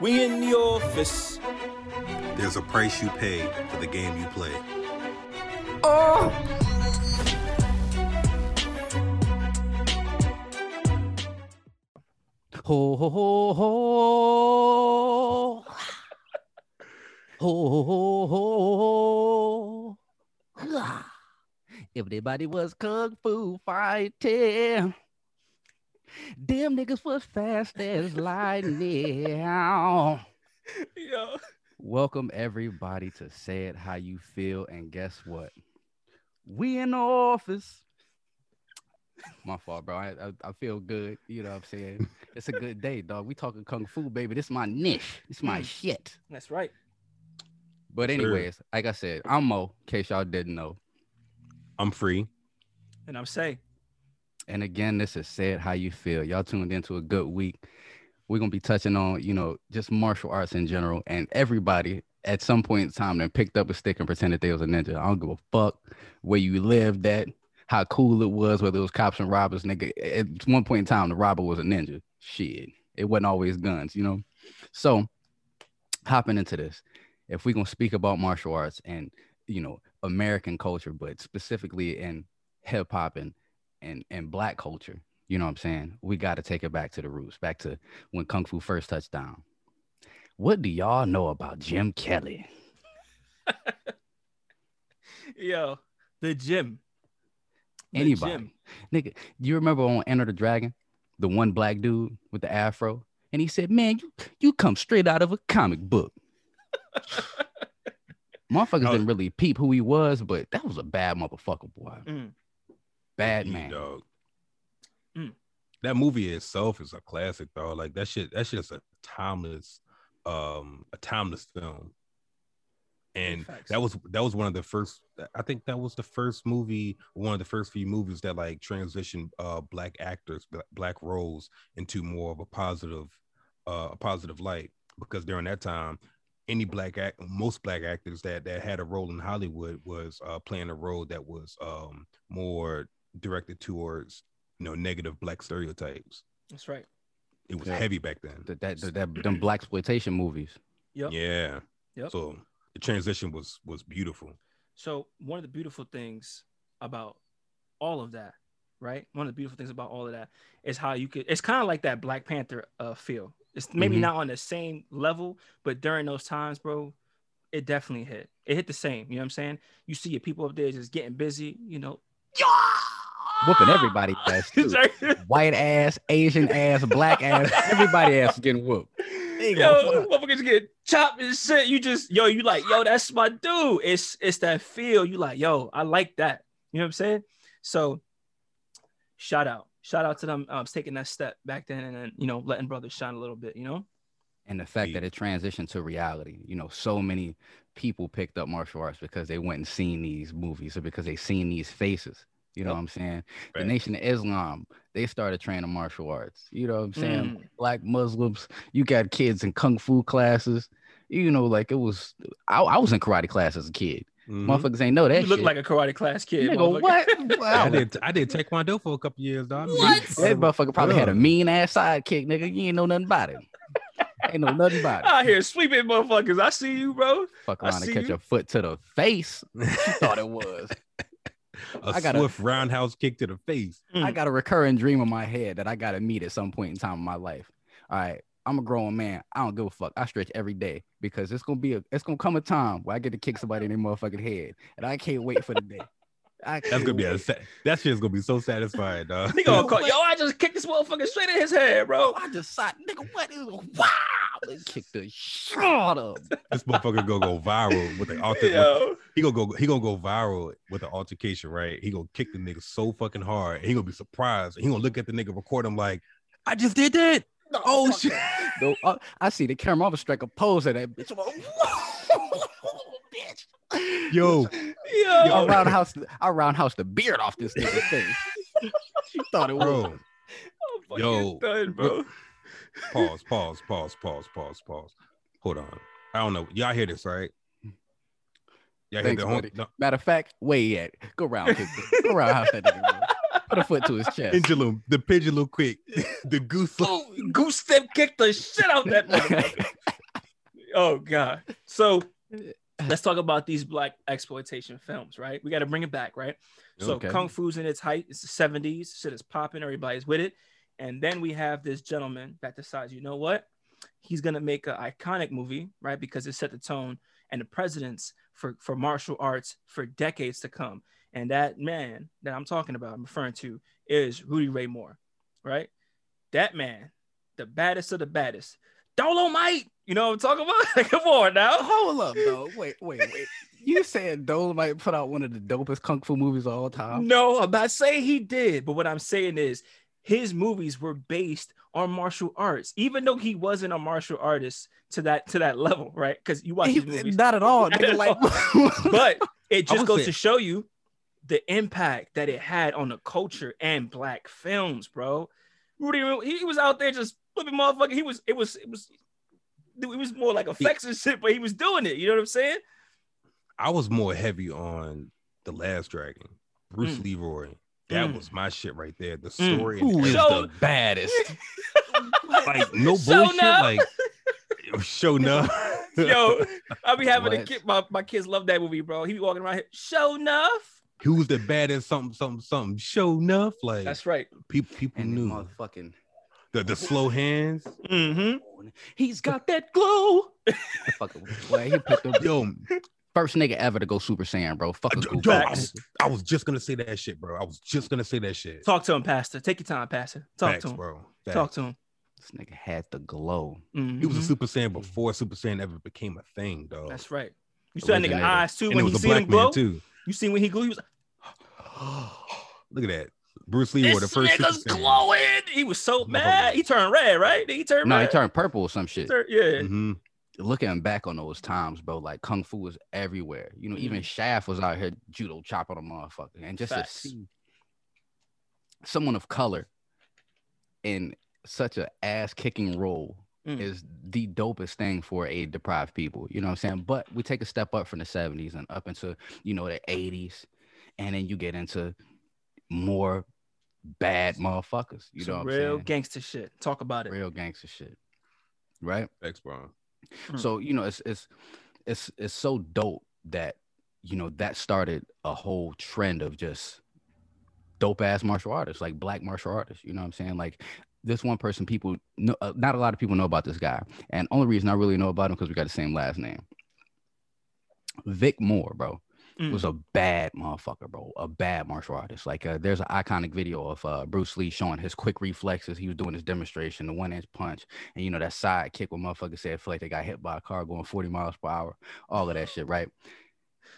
We in the office. There's a price you pay for the game you play. Oh. Ho ho ho ho. Ho ho ho ho. Ha. Everybody was kung fu fighting. Them niggas was fast as lightning. Yo. Welcome everybody to Say It How You Feel. And guess what? We in the office. My fault, bro. I, I, I feel good. You know what I'm saying? It's a good day, dog. We talking kung fu, baby. This is my niche. This is my mm. shit. That's right. But Sure. anyways, like I said, I'm Mo, in case y'all didn't know. I'm free. And I'm saying, And again, this is Say It How You Feel. Y'all tuned into a good week. We're gonna be touching on, you know, just martial arts in general. And everybody at some point in time then picked up a stick and pretended they was a ninja. I don't give a fuck where you lived at, how cool it was, whether it was cops and robbers, nigga. At one point in time, the robber was a ninja. Shit. It wasn't always guns, you know. So hopping into this, if we're gonna speak about martial arts and you know American culture, but specifically in hip hop and and and black culture, you know what I'm saying? We got to take it back to the roots, back to when Kung Fu first touched down. What do y'all know about Jim Kelly? yo, the gym. The Anybody? gym. Nigga, you remember on Enter the Dragon, the one black dude with the afro? And he said, Man, you, you come straight out of a comic book. Motherfuckers Oh. didn't really peep who he was, but that was a bad motherfucker, boy. Mm. Bad Yeah, man. dog. Mm. That movie itself is a classic, though. Like that shit. That shit is a timeless, um, a timeless film. And facts. that was that was one of the first. I think that was the first movie, one of the first few movies that like transitioned uh black actors, black roles into more of a positive, uh, a positive light. Because during that time, any black act, most black actors that that had a role in Hollywood was uh, playing a role that was um, more directed towards you know negative black stereotypes. That's right. It was Yeah. heavy back then. That, that, that, that them black exploitation movies. Yep. Yeah. Yep. So the transition was was beautiful. So one of the beautiful things about all of that, right? One of the beautiful things about all of that is how you could. It's kind of like that Black Panther uh, feel. It's maybe Mhm. not on the same level, but during those times, bro, it definitely hit. It hit the same. You know what I'm saying? You see your people up there just getting busy. You know, Whooping everybody ass too. White ass, Asian ass, black ass, everybody ass getting whooped. Yo, motherfuckers get chopped and shit. You just yo, you like, yo, that's my dude. It's it's that feel. You like, yo, I like that. You know what I'm saying? So shout out. Shout out to them um, taking that step back then and then, you know, letting brothers shine a little bit, you know? And the fact that it transitioned to reality, you know, so many people picked up martial arts because they went and seen these movies or because they seen these faces. You know Yep. what I'm saying? The Nation of Islam, they started training martial arts. You know what I'm saying? Mm. Black Muslims, you got kids in kung fu classes. You know, like it was. I, I was in karate class as a kid. Mhm. Motherfuckers ain't know that. You look shit. like a karate class kid. Nigga, motherfucker. what? Wow. I did I did taekwondo for a couple years, dog. What? That motherfucker probably had a mean ass sidekick, nigga. You ain't know nothing about it. ain't know nothing about it. Out here sweeping motherfuckers. I see you, bro. Fuck I around and catch you. a foot to the face. You thought it was. A I gotta- swift roundhouse kick to the face. I Mm. got a recurring dream in my head that I gotta meet at some point in time in my life. All right. I'm a grown man. I don't give a fuck. I stretch every day because it's gonna be a it's gonna come a time where I get to kick somebody in their motherfucking head. And I can't wait for the day. That's gonna be a sa- that shit's gonna be so satisfying, dog. He gonna call, yo, I just kicked this motherfucker straight in his head, bro. I just saw nigga what is wow. They kicked the shit out of him. this motherfucker gonna go viral with the alter. Yo. He gonna go. He gonna go viral with the altercation, right? He gonna kick the nigga so fucking hard. And he gonna be surprised. He gonna look at the nigga, record him like, I just did that. Oh shit. Though, uh, I see the camera. I'm gonna strike a pose at that bitch. Bitch. Yo, Yo. I roundhouse, I roundhouse the beard off this nigga's face. she thought it was. bro. I'm Yo. done, bro. Pause. Pause. Pause. Pause. Pause. Pause. Hold on. I don't know. Y'all hear this, right? Y'all Thanks, hear the home, buddy. no, Matter of fact, where he at? Go round, kick the, go roundhouse that nigga. Put a foot to his chest. pendulum, the pendulum quick, the goose. Oh, goose step kicked the shit out that motherfucker. oh god. So let's talk about these black exploitation films, right? We got to bring it back, right? So Okay. kung fu's in its height. It's the 70s. Shit is popping. Everybody's with it. And then we have this gentleman that decides, you know what? He's gonna make an iconic movie, right? Because it set the tone and the precedence for for martial arts for decades to come. And that man that I'm talking about, I'm referring to, is Rudy Ray Moore, right? That man, the baddest of the baddest. Dolomite, you know what I'm talking about? Come on now. Hold up, though. Wait, wait, wait. You saying Dolomite put out one of the dopest kung fu movies of all time? No, I'm not saying he did, but what I'm saying is his movies were based on martial arts, even though he wasn't a martial artist to that to that level, right? Because you watch He- his movies, not at all. Not at like, but it just goes to show you the impact that it had on the culture and black films, bro. Rudy, he was out there just flipping motherfucker. He was, it was, it was, it was more like effects and shit, but he was doing it. You know what I'm saying? I was more heavy on the Last Dragon, Bruce Mm. Leroy. That Mm. was my shit right there. The Mm. story, and who is Show- the baddest? like no bullshit. enough. Like show enough. Yo, I be having a kid. My, my kids love that movie, bro. He be walking around here. Show enough. who's the baddest? Something, something, something. Show enough. Like That's right. people, people and the knew motherfucking. the the slow hands. Mm-hmm. He's got that glow. Fucking, boy, he picked the Yo, first nigga ever to go Super Saiyan, bro. Fucking yo, Goku. yo, I, was, I was just gonna say that shit, bro. I was just gonna say that shit. Talk to him, Pastor. Take your time, Pastor. Talk Facts, to him. bro. Talk to him. This nigga had the glow. He was a. Super Saiyan before Super Saiyan ever became a thing, dog. That's right. You saw that nigga Originator. eyes too and it when he seen him glow. too. You seen when he glowed? He was Look at that. Bruce Lee were the this first Super nigga's Saiyan. glowing. He was so mad. He turned red, right? He turned No, he turned purple or some shit. Tur- yeah. Mhm. Looking back on those times, bro, like kung fu was everywhere. You know, even Shaft was out here judo chopping a motherfucker, and just Mm. Facts. to see someone of color in such a ass kicking role Mm. is the dopest thing for a deprived people. You know what I'm saying? But we take a step up from the 70s and up into you know the 80s, and then you get into more bad motherfuckers. You Some know what I'm real gangster shit. Talk about it. real gangster shit, right? Thanks, bro. Mm. So you know, it's it's it's it's so dope that you know that started a whole trend of just dope ass martial artists, like black martial artists. You know what I'm saying? Like this one person, people know, uh, not a lot of people know about this guy, and only reason I really know about him because we got the same last name. Vic Moore, bro, Mm. was a bad motherfucker, bro. A bad martial artist. Like, uh, there's an iconic video of uh, Bruce Lee showing his quick reflexes. He was doing his demonstration, the one inch punch, and you know that side kick where motherfucker said feel like they got hit by a car going 40 miles per hour. All of that shit, right?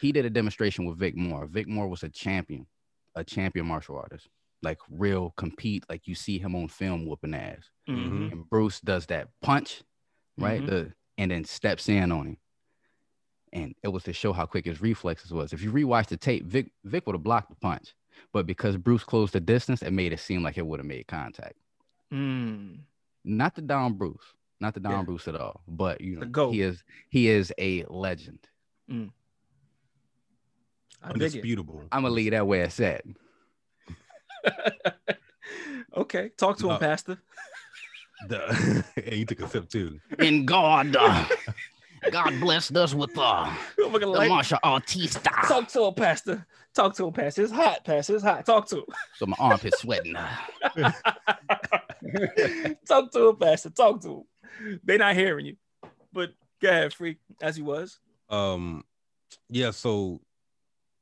He did a demonstration with Vic Moore. Vic Moore was a champion, a champion martial artist, like real compete. Like you see him on film whooping ass. Mhm. And Bruce does that punch, right? Mhm. The and then steps in on him. And it was to show how quick his reflexes was. If you rewatch the tape, Vic Vic would have blocked the punch, but because Bruce closed the distance, it made it seem like it would have made contact. Mm. Not the Don Bruce, not the Don Yeah. Bruce at all. But you know, GOAT. he is he is a legend. I dig it. Undisputable. I'm gonna leave that where it's at. okay, talk to him, Pastor. The, and you took a sip too. In God, uh, God blessed us with uh, You fucking the like- martial artista. Talk to him, Pastor. Talk to him, Pastor. It's hot, Pastor. It's hot. Talk to him. So my armpit sweating. Talk to him, Pastor. Talk to him. They're not hearing you. But go ahead, freak, as he was. Um, yeah. So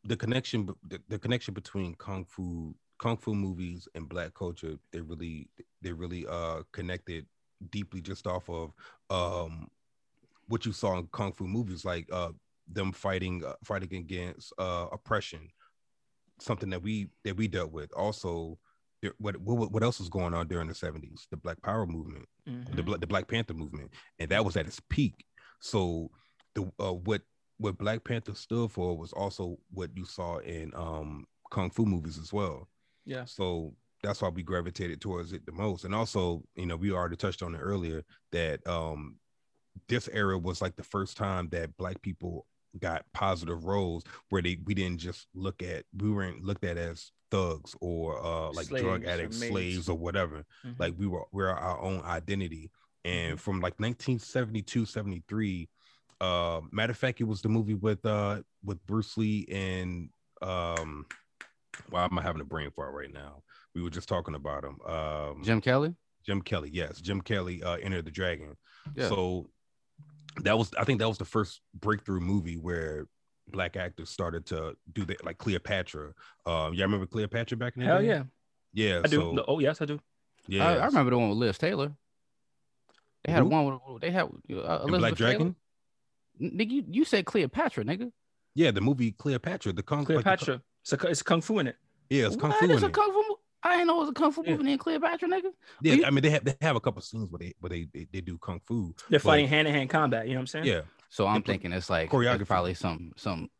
the connection, the, the connection between kung fu, kung fu movies and black culture, they really, they really uh connected deeply just off of um what you saw in kung fu movies, like uh them fighting, uh, fighting against uh oppression, something that we that we dealt with. Also, there- what what what else was going on during the seventies? The Black Power movement Mhm. the the Black Panther movement, and that was at its peak. So the uh, what what Black Panther stood for was also what you saw in um kung fu movies as well. Yeah. So that's why we gravitated towards it the most. And also, you know, we already touched on it earlier that um this era was like the first time that black people got positive roles where they we didn't just look at we weren't looked at as thugs or uh like Slaves drug or addicts, maids. slaves or whatever Mhm. like we were we're our own identity and Mhm. from like 1972 73 Uh, matter of fact, it was the movie with uh with Bruce Lee and um. Why am I having a brain fart right now? We were just talking about him. Um, Jim Kelly. Jim Kelly, yes, Jim Kelly, uh, Enter the Dragon. Yeah. So that was, I think, that was the first breakthrough movie where black actors started to do that, like Cleopatra. Um, y'all remember Cleopatra back in the Hell day? yeah, yeah. I do. so- No, oh yes, I do. yeah, I, I remember the one with Liz Taylor. They had Who? one with they had uh, Elizabeth Black Dragon. Taylor. Nigga, you, you said Cleopatra, nigga. Yeah, the movie Cleopatra, the Kung like the Cleopatra. It's, a, it's kung fu in it. yeah, it's Kung What? Fu There's in a it. kung fu. Mo- I didn't know it was a kung fu Yeah. movie named Cleopatra, nigga. Yeah, you- I mean they have they have a couple scenes where they where they they, they do Kung Fu. They're But- fighting hand to hand combat. You know what I'm saying? Yeah, So I'm They thinking it's like it's choreography. probably some some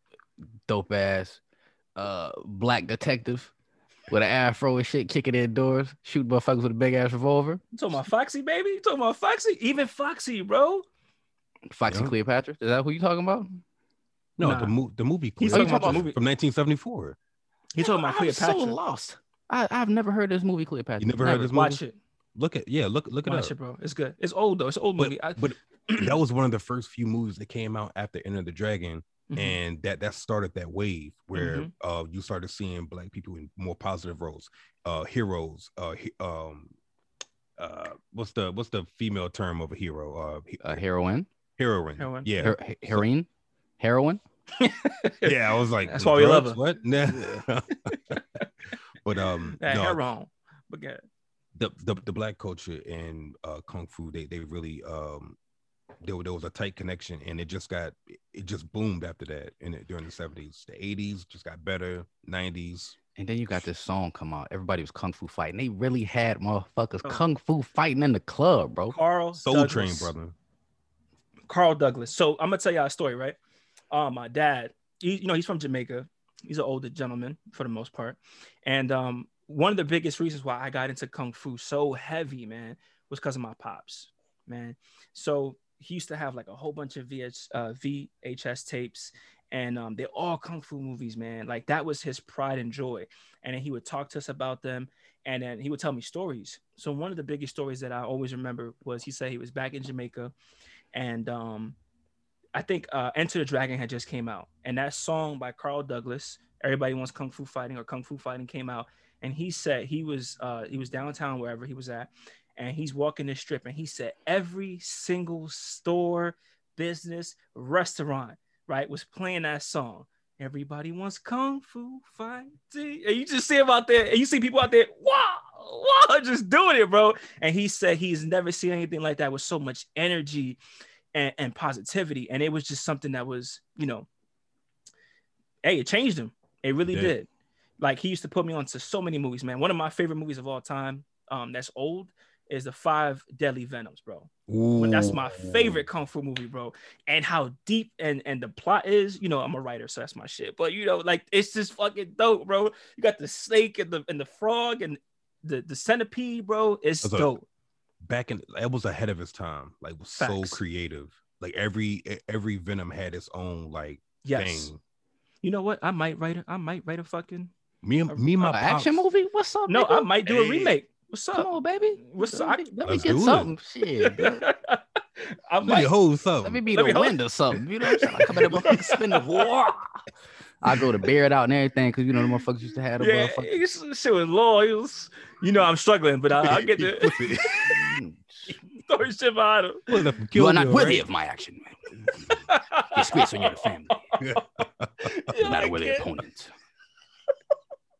dope ass uh black detective with an afro and shit, kicking in doors, shooting motherfuckers with a big ass revolver. You talking about Foxy, baby? You talking about Foxy? Even Foxy, bro. Foxy Yeah. Cleopatra. Is that who you talking about? no, Nah. the mo- the movie He's Cleopatra talking about the movie. from 1974. He talking about I'm so Cleopatra. lost. I, I've never heard this movie Cleopatra. You never heard this movie? Watch it. Look at yeah, look look at it Watch up. it, bro. It's good. It's old though. It's an old But, movie. I, but that was one of the first few movies that came out after Enter the Dragon, Mhm. and that that started that wave where Mhm. uh you started seeing black people in more positive roles, uh heroes, uh he- um uh what's the what's the female term of a hero? Uh he- A heroine, heroine. Heroine. Yeah. Her- he- heroine, heroine. yeah, I was like That's why we love drugs? her. What? Nah. but um that no, hair wrong. But yeah. the, the the black culture and uh kung fu they they really um there, there was a tight connection and it just got it just boomed after that in it during the 70s the 80s just got better 90s And then you got this song come out. Everybody was kung fu fighting. They really had motherfuckers Oh. kung fu fighting in the club, bro. Carl soul Douglas. train brother Carl Douglas. So I'm gonna tell y'all a story, right? Um, my dad, he, you know, he's from Jamaica. He's an older gentleman for the most part, and um, one of the biggest reasons why I got into kung fu so heavy, man, was because of my pops, man. So he used to have like a whole bunch of VH, uh, VHS tapes, and um, they're all kung fu movies, man. Like that was his pride and joy, and then he would talk to us about them, and then he would tell me stories. So one of the biggest stories that I always remember was he said he was back in Jamaica and um I think uh Enter the Dragon had just came out and that song by Carl Douglas everybody wants kung fu fighting or kung fu fighting came out and he said he was uh he was downtown wherever he was at and he's walking this strip and he said every single store business restaurant right was playing that song everybody wants kung fu fighting. And you just see him out there and you see people out there wow wow just doing it bro. And he said he's never seen anything like that with so much energy and, and positivity. And it was just something that was, you know, hey, it changed him. It really Yeah. did. Like he used to put me on to so many movies, man. One of my favorite movies of all time, um, that's old, is the Five Deadly Venoms, bro. But that's my favorite kung fu movie, bro. And how deep and and the plot is, you know, I'm a writer, so that's my shit. But you know, like it's just fucking dope, bro. You got the snake and the and the frog and the the centipede, bro. It's That's dope. Back in it was ahead of his time like was so creative like every every venom had its own like Yes. thing You know what? I might write A, I might write a fucking me and me and my Uh, action pops- movie? What's up? no. nigga? I might do a remake. What's Come up? on, baby. What's up? let me Let's get do it. something. Shit. I Let me might. hold something Let me be Let the me hold- wind or something. You know what I'm saying? I come in there, motherfucker, spin the war. I go to bear it out and everything because you know the motherfuckers used to have the Yeah, motherfucker. it's- shit was long. It was, you know, I'm struggling, but I, I'll get the story shit behind him. Put up You are not all worthy of my action, man. Disgrace on your family. Yeah, You're not I a worthy can't- opponent.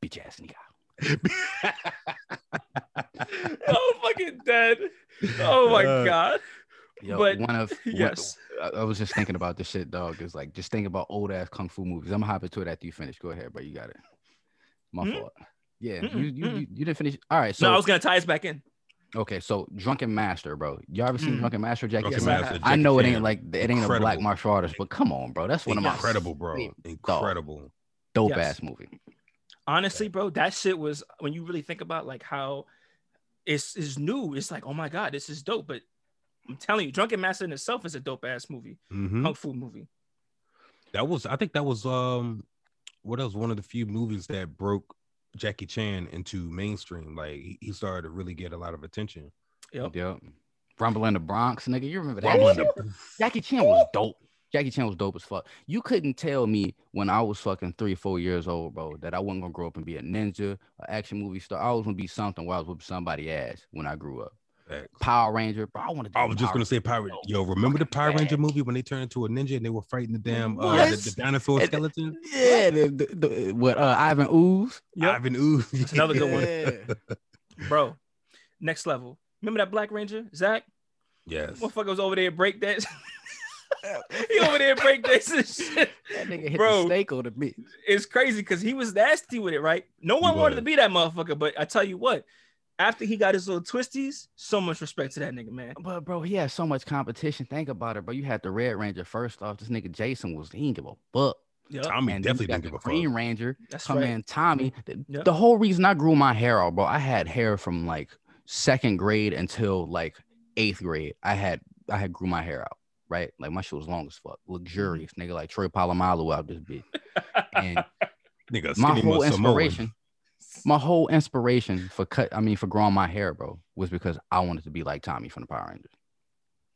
Bitch ass nigga. Oh, fucking dead. Oh my Uh, god. Yo, But- one of Yes. I, I was just thinking about this shit, dog. Is like just think about old ass kung fu movies. I'm gonna hop into it after you finish. Go ahead, bro. You got it. My Mm. fault. Yeah, Mm-mm, you, you, you you didn't finish. All right, so no, I was gonna tie us back in. okay, so Drunken Master, bro. Y'all ever seen Mm. Drunken Master, Jackie? Drunken Yes, Chan? I Master, have. I Jackie know it ain't like it ain't a black martial artist, but come on, bro. That's one of my incredible bro incredible dope Yes. ass movie. Honestly, bro, that shit was when you really think about like how it's is new. It's like, oh my god, this is dope. But I'm telling you, Drunken Master in itself is a dope ass movie, Mhm. kung fu movie. that was i think that was um what else one of the few movies that broke jackie chan into mainstream like he, he started to really get a lot of attention Yep. Yep. Rumble in the Bronx, nigga. You remember that? Rumble in the- Jackie Chan was dope. Jackie Chan was dope as fuck. You couldn't tell me when I was fucking three, four years old, bro, that I wasn't gonna grow up and be a ninja, an action movie star. I was gonna be something where I was whooping somebody ass when I grew up. Facts. Power Ranger, bro. I wanted. To I be was just gonna say Power. Ranger. Yo, remember the Power Bad. Ranger movie when they turned into a ninja and they were fighting the damn uh, the, the dinosaur And- skeleton? Yeah, the, the, the, what uh, Ivan Ooze. Yep. Ivan Ooze. That's another good one. Yeah. bro. Next level. Remember that Black Ranger, Zach? Yes. Motherfucker was over there break dance. he over there break dance and shit. That nigga hit Bro. the stake on the bitch. It's crazy because he was nasty with it, right? No one wanted to be that motherfucker, but I tell you what, after he got his little twisties, so much respect to that nigga, man. But bro, he had so much competition. Think about it, bro. You had the Red Ranger first off. This nigga Jason was he didn't give a fuck. Yep. Tommy and definitely you got didn't give the a fuck. Green Ranger. That's come right. in Tommy. Mm-hmm. The, Yep. the whole reason I grew my hair out, bro, I had hair from like second grade until like eighth grade. I had I had grew my hair out, right? Like my shit was long as fuck, luxurious, nigga, like Troy Polamalu out this bitch. And Nigga, my skinny whole must Samoan. inspiration, my whole inspiration for cut, I mean, for growing my hair, bro, was because I wanted to be like Tommy from the Power Rangers.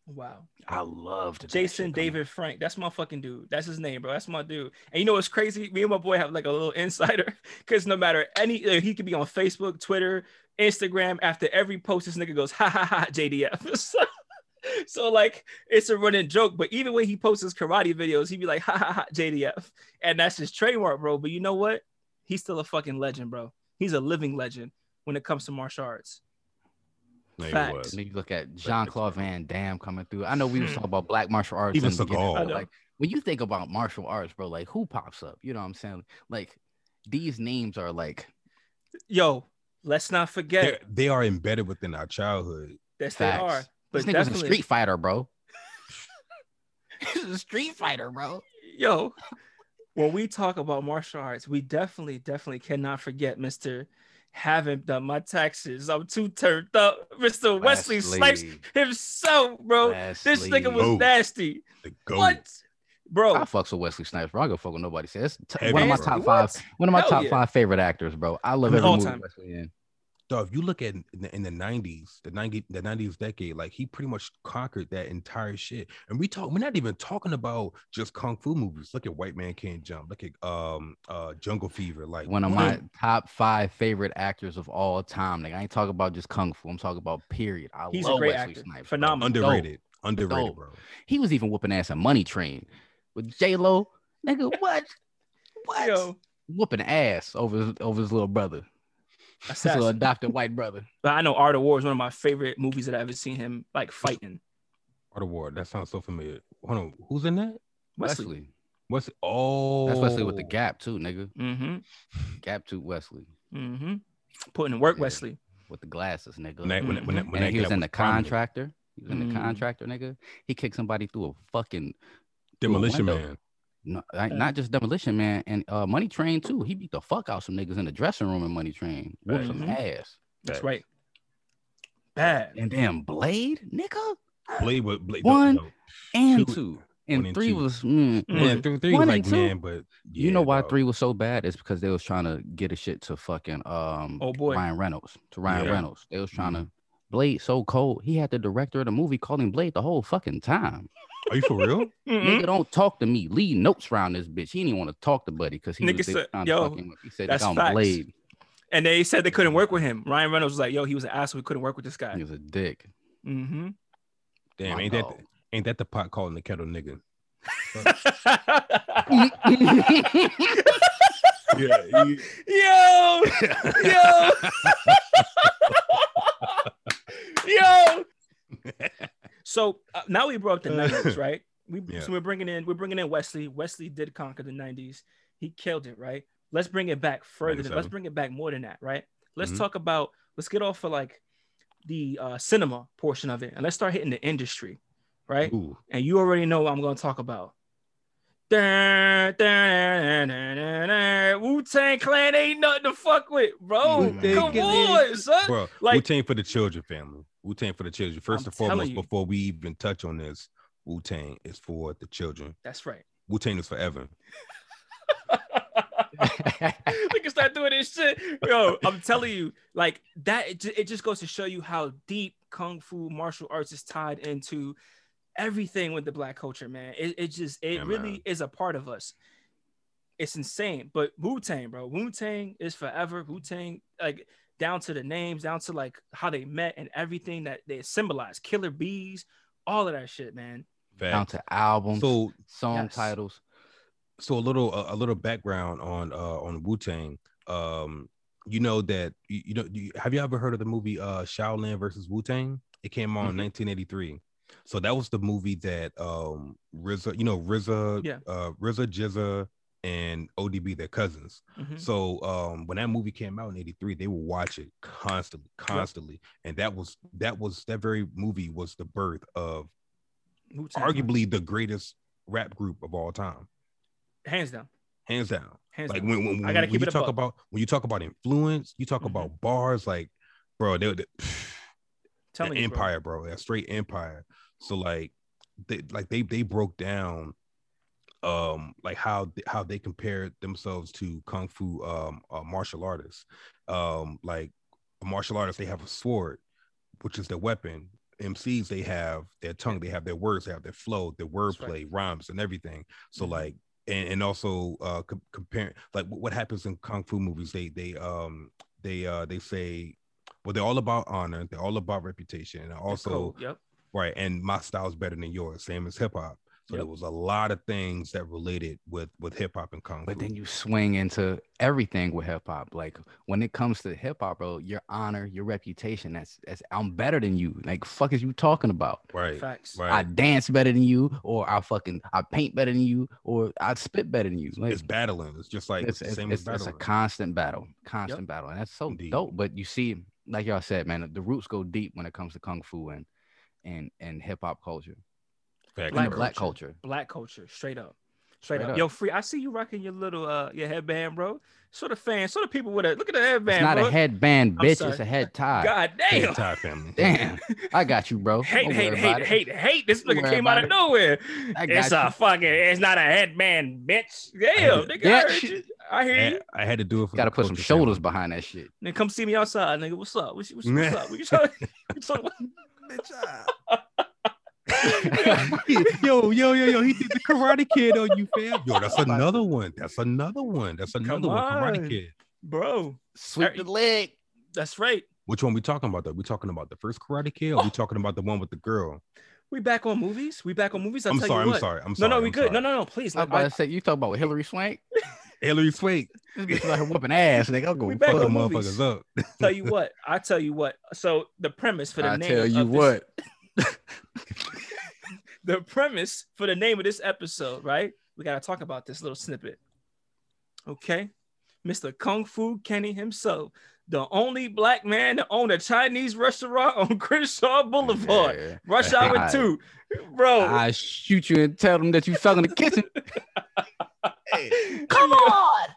Wow. I loved Jason shit. David Frank. That's my fucking dude. That's his name, bro. That's my dude. And you know what's crazy? Me and my boy have like a little insider because no matter any, uh, he could be on Facebook, Twitter, Instagram. After every post, this nigga goes, ha ha ha, JDF. so, so, like, it's a running joke. But even when he posts his karate videos, he'd be like, ha ha ha, JDF. And that's his trademark, bro. But you know what? He's still a fucking legend, bro. He's a living legend when it comes to martial arts. No, he Facts. was. And you look at Jean Claude Van Damme coming through. I know we was Hmm. talking about black martial arts. Even in the beginning, Seagal. but, I know. Like when you think about martial arts, bro, like who pops up? You know what I'm saying? Like these names are like Yo, let's not forget They're- they are embedded within our childhood. that they facts. are. But this nigga was a street fighter, bro. He's a street fighter, bro. yo, when we talk about martial arts, we definitely, definitely cannot forget Mr. Haven't done my taxes. I'm too turned up. Mr. Wesley, Snipes himself, bro. This nigga was nasty. The. What? Bro, I fucks with Wesley Snipes, bro. I go fuck with nobody says. T- one of my top What? five. One of my Hell top yeah. five favorite actors, bro. I love I every all movie time. Wesley in. Dog, if you look at in the, in the 90s, the 90 the 90s decade, like he pretty much conquered that entire shit. And we talk, we're not even talking about just kung fu movies. Look at White Man Can't Jump. Look at um uh Jungle Fever. Like One of my know, top five favorite actors of all time. Like I ain't talking about just kung fu. I'm talking about period. I He's a love great Wesley actor. Snipes. bro. Phenomenal. underrated. Underrated, Dope. bro. He was even whooping ass at Money Train with J Lo. Nigga, what? What? yo, Whooping ass over over his little brother, his little assassin. adopted white brother. But I know Art of War is one of my favorite movies that I've ever seen him like fighting. Art of War. That sounds so familiar. Hold on, who's in that? Wesley. Wesley. What's oh That's Wesley with the Gap too, nigga. Mm-hmm. Gap tooth Wesley Mm-hmm. Putting in work, Yeah. Wesley. with the glasses, nigga. When that, when, that- when, that- when and that he was in the prominent. contractor. He was in the Mm. contractor, nigga. He kicked somebody through a fucking Demolition window. Man. No, like, not just demolition man and uh Money Train too. He beat the fuck out some niggas in the dressing room in Money Train. Whooped some Mhm. ass. That's Facts. right. Bad. And then Blade, nigga. Blade was Blade. One, no, no. And Two- two. And and three two. was mm, Mm. Yeah, three, three One was and like two. man, but you know why dog. three was so bad? It's because they was trying to get a shit to fucking um Oh, boy. Ryan Reynolds to Ryan Yeah. Reynolds. They was trying Mhm. to Blade so cold. He had the director of the movie calling Blade the whole fucking time. Are you for real? Mhm. Nigga, don't talk to me. Leave notes around this bitch. He didn't even want to talk to Buddy because he Nigga was they was said, trying yo, fuck him. He said that's it's on facts. Blade. And they said they couldn't work with him. Ryan Reynolds was like, yo, he was an asshole. We couldn't work with this guy. He was a dick. Mm-hmm. Damn, My ain't that dog. ain't that the pot calling the kettle nigga? Yeah. yo, yo, yo. So uh, now we brought up the nineties, right? We Yeah. so we're bringing in we're bringing in Wesley. Wesley did conquer the nineties. He killed it, right? Let's bring it back further. Than, let's bring it back more than that, right? Let's Mhm. talk about. Let's get off of like the uh, cinema portion of it, and let's start hitting the industry, right? Ooh, and you already know what I'm going to talk about. Wu Tang Clan ain't nothing to fuck with, bro. Wu-Tang Come on, son. bro. like- Wu Tang for the children, family. Wu Tang for the children. 1st I'm and foremost, you. before we even touch on this, Wu Tang is for the children. That's right. Wu Tang is forever. we can start doing this shit. Yo, I'm telling you, like that, it, it just goes to show you how deep Kung Fu martial arts is tied into everything with the black culture, man. It, it just it Yeah, really man. is a part of us. It's insane. But Wu Tang, bro, Wu Tang is forever. Wu Tang, like down to the names, down to like how they met and everything that they symbolize. Killer bees, all of that shit, man. Down to albums, So song Yes. titles. so a little a, a little background on uh on Wu Tang. Um, you know that you, you know you, have you ever heard of the movie uh Shaolin versus Wu Tang? It came on in Mhm. 1983. So that was the movie that um RZA, you know RZA, Yeah. uh RZA, GZA, and ODB, their cousins. Mhm. So um when that movie came out in 83, they would watch it constantly, constantly. And that was that was that very movie was the birth of arguably the greatest rap group of all time. hands down, Hands down. hands like down. when, when, I gotta when keep you it talk about when you talk about influence, you talk Mhm. about bars, like bro, they, they Tell an me, bro. empire, bro. a straight empire. So like they like they they broke down um like how how they compared themselves to kung fu um uh, martial artists. Um like a martial artist, they have a sword, which is their weapon. MCs, they have their tongue, they have their words, they have their flow, their That's right. wordplay, rhymes, and everything. So Mhm. like and, and also uh com- comparing like what happens in kung fu movies they they um they uh they say well they're all about honor they're all about reputation and also yep. Right and my style's better than yours same as hip-hop so Yep. there was a lot of things that related with with hip-hop and kung fu. But then you swing into everything with hip hop. Like when it comes to hip hop, bro, your honor, your reputation. That's that's I'm better than you. Like fuck is you talking about? right Facts. right I dance better than you, or I fucking I paint better than you, or I spit better than you. Like it's battling it's just like it's, it's, same it's, as it's a constant battle, constant battle, and that's so Indeed. dope. But you see, like y'all said, man, the roots go deep when it comes to kung fu and and and hip hop culture, Facts, Black the bro. black culture. culture. Black culture, straight up. Straight, Straight up. up. Yo, free. I see you rocking your little uh your headband, bro. Sort of fan, sort of people with it. Look at the headband, It's not bro. a headband, bitch. It's a head tie. God Hey, damn. Ty family Damn, I got you, bro. Hate, Don't hate, hate, it. hate, hate. This nigga came out of it. nowhere. I It's got a fucking, it's not a headband, bitch. Damn, had nigga. Yeah, I, heard you. I hear you. I had to do it for Got to the put some shoulders family. behind that shit. Then come see me outside, nigga. What's up? What's, what's, what's up? We can talk. We can yo, yo, yo, yo, he did the Karate Kid on you, fam. Yo, that's another one. That's another one. That's another Come one. Karate on. Kid. Bro, Sweep the leg. that's right. Which one we talking about? Though we talking about the first Karate Kid, or we talking about the one with the girl? We back on movies. We back on movies. I'll I'm tell sorry. you I'm sorry. I'm No, sorry. no, we I'm good. No, sorry. no, no. Please. I was Like, about I- to say, you talk about Hilary Swank. Hilary Swank. This bitch out here whooping ass, nigga. Going back Fuck motherfuckers up. tell you what. I tell you what. So the premise for the I name. tell you of this- what. the premise for the name of this episode, right? We gotta talk about this little snippet. Okay, Mr. Kung Fu Kenny himself, the only black man to own a Chinese restaurant on Crenshaw Boulevard. Yeah. Rush Hour I- Two, bro. I shoot you and tell them that you fell in the kitchen. Come on,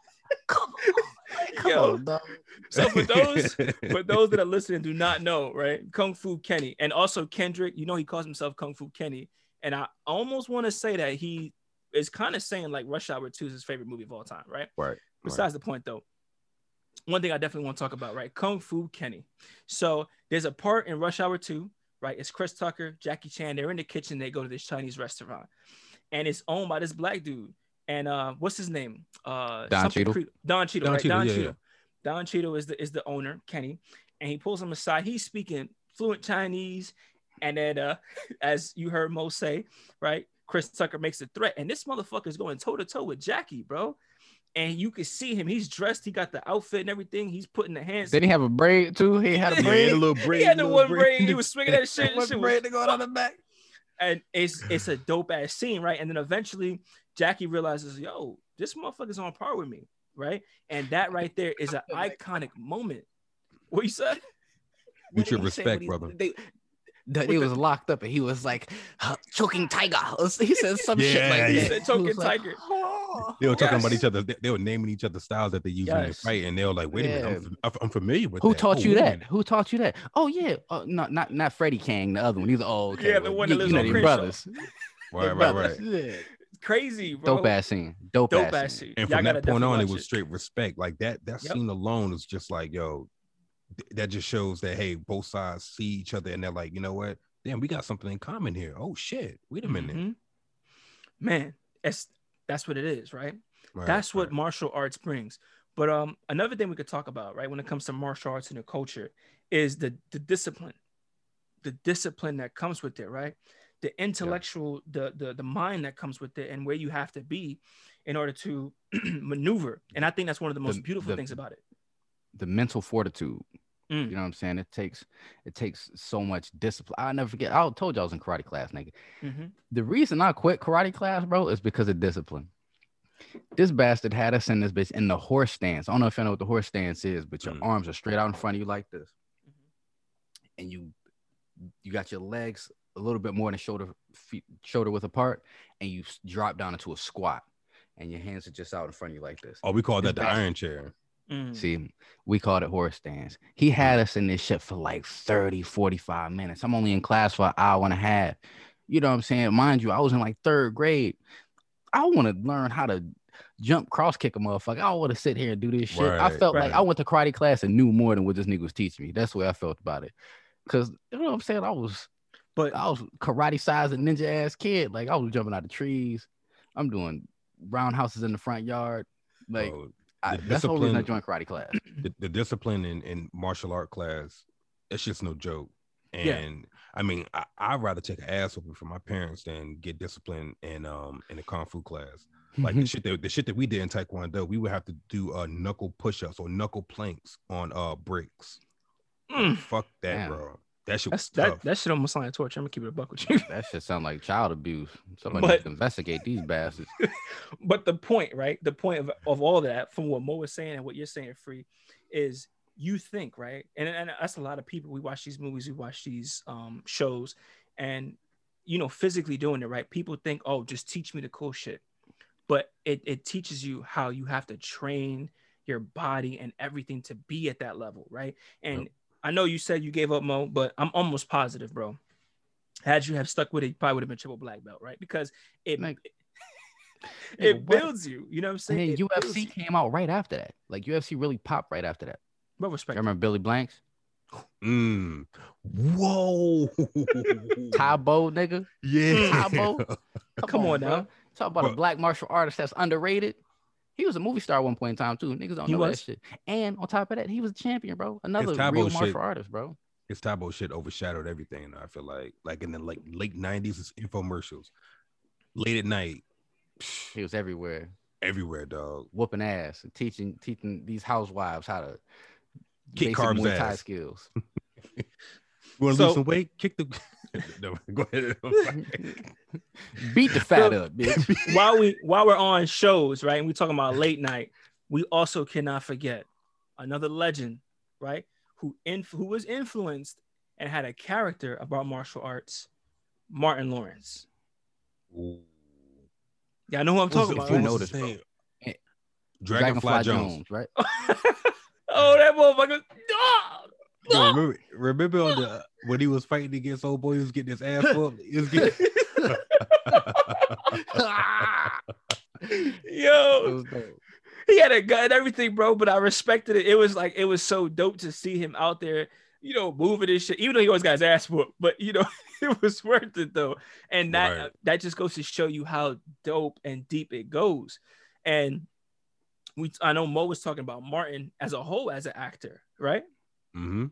come on, come Yo. on, dog. So for those for those that are listening do not know, right? Kung Fu Kenny and also Kendrick, you know he calls himself Kung Fu Kenny, and I almost want to say that he is kind of saying like Rush Hour 2 is his favorite movie of all time, right? right. Besides the point though, one thing I definitely want to talk about, right? Kung Fu Kenny. So there's a part in Rush Hour 2, right? It's Chris Tucker, Jackie Chan, they're in the kitchen, they go to this Chinese restaurant, and it's owned by this black dude. And uh, what's his name? Uh, Don something Cheadle? Cre- Don Cheadle, Don right? Cheadle, Don yeah, Cheadle. yeah. Don Cheadle is the is the owner, Kenny, and he pulls him aside. He's speaking fluent Chinese, and then uh, as you heard Mo say, right, Chris Tucker makes a threat, and this motherfucker is going toe to toe with Jackie, bro. And you can see him. He's dressed. He got the outfit and everything. He's putting the hands. Did he have a braid too? He had a Yeah, braid. a little braid. he had the one braid. He was swinging that shit. One shit braid to go on the back. and it's it's a dope ass scene, right? And then eventually Jackie realizes, yo, this motherfucker's on par with me, right? And that right there is an iconic moment. What you said? With your What did respect, he- brother. They, that he was locked up and he was like choking tiger. He said some shit like yeah. that. He said He choking was like, tiger. "Oh." They were talking Yes. about each other. They, they were naming each other styles that they use in their fight, and they were like, "Wait a minute, I'm, I'm- I'm familiar with that. Who that. taught Oh, you wait that? Who taught you that? Oh yeah, uh, not not not Freddie Kang, the other one. He's like, oh okay, Yeah, the well, one that you- lives you know on Crenshaw. brothers. Right, They right, right. Yeah. Crazy, bro. Dope ass scene. Dope, Dope ass ass scene. scene. And Y'all from that point on, it was straight respect. Like that, that Yep. scene alone is just like, yo, th- that just shows that hey, both sides see each other and they're like, you know what? damn, we got something in common here. Oh shit, wait a minute. Mhm. Man, it's that's what it is, right? Right, that's what right. martial arts brings. But um, another thing we could talk about, right, when it comes to martial arts and the culture, is the the discipline, the discipline that comes with it, right? The intellectual, the the the mind that comes with it, and where you have to be in order to maneuver. And I think that's one of the most The- beautiful the- things about it. The mental fortitude. Mm. You know what I'm saying? It takes it takes so much discipline. I'll never forget. I told you I was in karate class, nigga. Mhm. The reason I quit karate class, bro, is because of discipline. This bastard had us in this bitch in the horse stance. I don't know if you know what the horse stance is, but your Mm. arms are straight out in front of you like this, and you you got your legs a little bit more than shoulder feet shoulder width apart, and you drop down into a squat, and your hands are just out in front of you like this. Oh, we call that the iron chair. Mm. See, we called it horse stance. He had us in this shit for like 30, 45 minutes. I'm only in class for an hour and a half. You know what I'm saying? Mind you, I was in like third grade. I want to learn how to jump cross kick a motherfucker. I want to sit here and do this shit. I Right, felt like. I went to karate class and knew more than what this nigga was teaching me. That's the way I felt about it. Cause you know what I'm saying? I was But I was karate sized a ninja ass kid. Like I was jumping out of trees. I'm doing roundhouses in the front yard. Like Bro, I, that's the whole reason I joined karate class. the, the discipline in, in martial art class, it's just no joke. And Yeah. I mean, I, I'd rather take an ass whooping from my parents than get disciplined in um in a kung fu class. Like the shit that the shit that we did in Taekwondo, we would have to do uh knuckle push-ups or knuckle planks on uh bricks. mm, Fuck that, Damn. bro. That shit that's was that tough. that shit almost sound like torture. I'm gonna keep it a buck with you. That shit sound like child abuse. Somebody But- needs to investigate these bastards. but the point, right? The point of, of all that, from what Mo was saying and what you're saying, free, is you think, right? And, and that's a lot of people. We watch these movies, we watch these um, shows, and you know, physically doing it, right? People think, oh, just teach me the cool shit. But it, it teaches you how you have to train your body and everything to be at that level, right? And Yep. I know you said you gave up, Mo, but I'm almost positive, bro. Had you have stuck with it, you probably would have been triple black belt, right? Because it Nigga. it Nigga, what? builds you. You know what I'm saying? then It builds UFC came out right after that. Like UFC really popped right after that. What You respect? remember Billy Blanks? Mm. Whoa. Tae Bo, nigga. yeah. Tae Bo. Come on bro. now. Talk about a black martial artist that's underrated. He was a movie star at one point in time too. Niggas don't He know that shit. And on top of that, he was a champion, bro. Another Tae Bo real shit. martial artist, bro. His Tae Bo shit overshadowed everything. I feel like, like in the like late nineties, it's infomercials, late at night, He was everywhere, everywhere, dog. whooping ass, and teaching teaching these housewives how to Kick basic Carb's Muay Thai ass. skills. You want to So- lose some weight? Kick the. no, go ahead. Beat the fat So- up, bitch. while we while we're on shows, right, and we're talking about late night, we also cannot forget another legend, right, who in who was influenced and had a character about martial arts, Martin Lawrence. Ooh. Yeah, I know who I'm talking it- about. You what right? know was his eh, name? Dragonfly, Jones. right? oh, that motherfucker! Yo, remember, remember on the when he was fighting against old boy, he was getting his ass up. He was getting. Yo, was he had a gun and everything, bro. But I respected it. It was like it was so dope to see him out there, you know, moving and shit. Even though he always got his ass whooped, but you know, it was worth it though. And that Right. that just goes to show you how dope and deep it goes. And we, I know Mo was talking about Martin as a whole as an actor, right? Hmm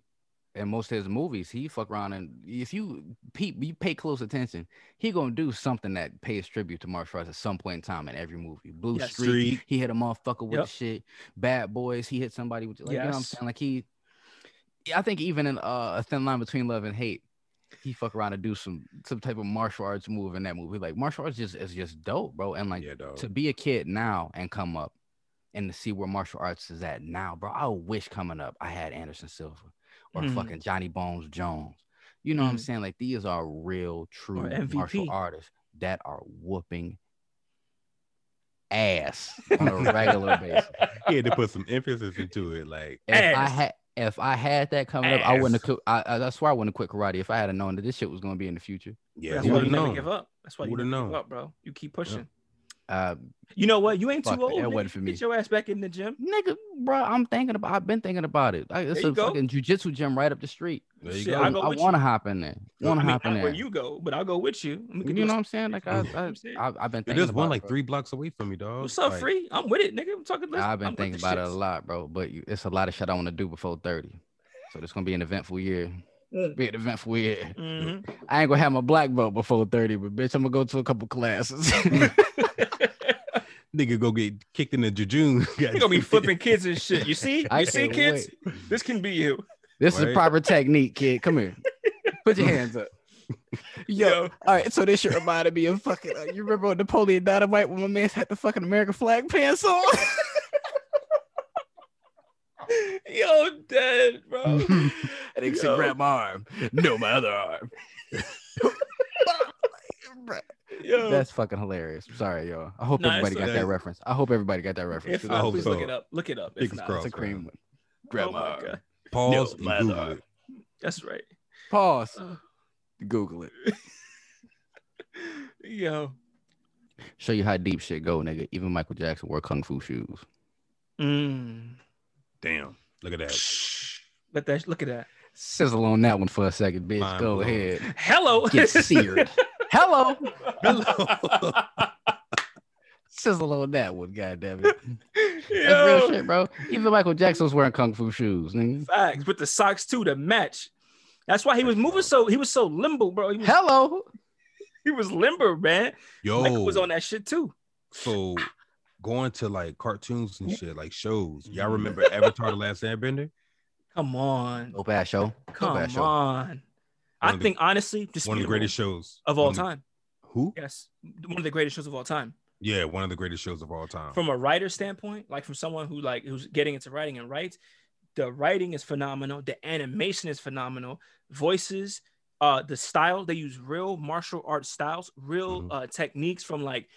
in most of his movies, he fuck around and if you peep, you pay close attention, he gonna do something that pays tribute to martial arts at some point in time in every movie. Blue Yes. Street, Street. he hit a motherfucker with Yep. the shit. Bad Boys, he hit somebody with like you know what I'm saying. Like he, I think even in uh, a thin line between love and hate, he fuck around and do some some type of martial arts move in that movie. Like martial arts just is just dope, bro. And like yeah, dog. to be a kid now and come up and to see where martial arts is at now, bro. I wish coming up I had Anderson Silva or Mhm. fucking Johnny Bones Jones. You know what I'm Mhm. saying? Like these are real, true martial artists that are whooping ass on a regular basis. he had to put some emphasis into it. Like, If I had if I had that coming up, I wouldn't have. Ass. quit- I, I, I swear I wouldn't have quit karate if I had known that this shit was gonna be in the future. yeah, That's who why would you have never known? give up. That's why you Whoulda never give known? up, bro. You keep pushing. Uh, You know what? You ain't Fuck too old. that nigga. wasn't for me. Get your ass back in the gym. nigga, bro, I'm thinking about. I've been thinking about it. Like, it's There you a go. fucking jujitsu gym right up the street. There you Shit, go. I I, go with want to hop in there. Yeah, Want I to mean, hop in there. where you go, but I'll go with you. You know what I'm saying? Like I, You know what I, I'm saying? I, I've been thinking There's about one like bro. three blocks away from me, dog. What's up, Like, free? I'm with it, nigga. I'm talking. Nah, I've been I'm thinking the about it a lot, bro. But you, it's a lot of shit I want to do before 30. So it's gonna be an eventful year. Mm. Be an eventful year. Mhm. I ain't gonna have my black belt before 30, but bitch, I'm gonna go to a couple classes. Nigga go get kicked in the jejune. You're gonna be flipping kids and shit. You see? I see, can't kids? This can be you. this is Right. proper technique, kid. Come here. Put your hands up. Yo, Yo. all right. So this shit reminded me of fucking. Uh, you remember when Napoleon Dynamite when my man had the fucking American flag pants on? Yo, dead, bro. and they said, Yo. grab my arm. No, my other arm. Yo. That's fucking hilarious. Sorry, y'all. I hope Nah, everybody got okay. that reference. I hope everybody got that reference. if I not, hope please look it up. Look it up. If Fingers not, crossed. It's a cream one. oh Grab my my arm. God. Pause No, and Google it. That's right. Pause. Uh, Google it. yo. Show you how deep shit go, nigga. Even Michael Jackson wore kung fu shoes. Mm. Damn. Look at that. Let that look at that. Sizzle on that one for a second, bitch. Mind go blown. ahead. Hello. Get seared. Hello. Hello. Sizzle on that one, goddamn it. That's real shit, bro. Even Michael Jackson was wearing kung fu shoes, nigga. Facts with the socks too to match. That's why he was moving so he was so limber, bro. He was, Hello. he was limber, man. Yo. Michael was on that shit too. So going to like cartoons and shit, like shows. Y'all remember Avatar: The Last Airbender? Come on. No bad show. No Come bad show. on. I the- think honestly, One of the greatest shows of all One the- time. Who? Yes. One of the greatest shows of all time. Yeah, one of the greatest shows of all time. From a writer standpoint, like from someone who like who's getting into writing and writes, the writing is phenomenal. The animation is phenomenal. Voices, uh, the style they use real martial art styles, real Mhm. uh techniques from like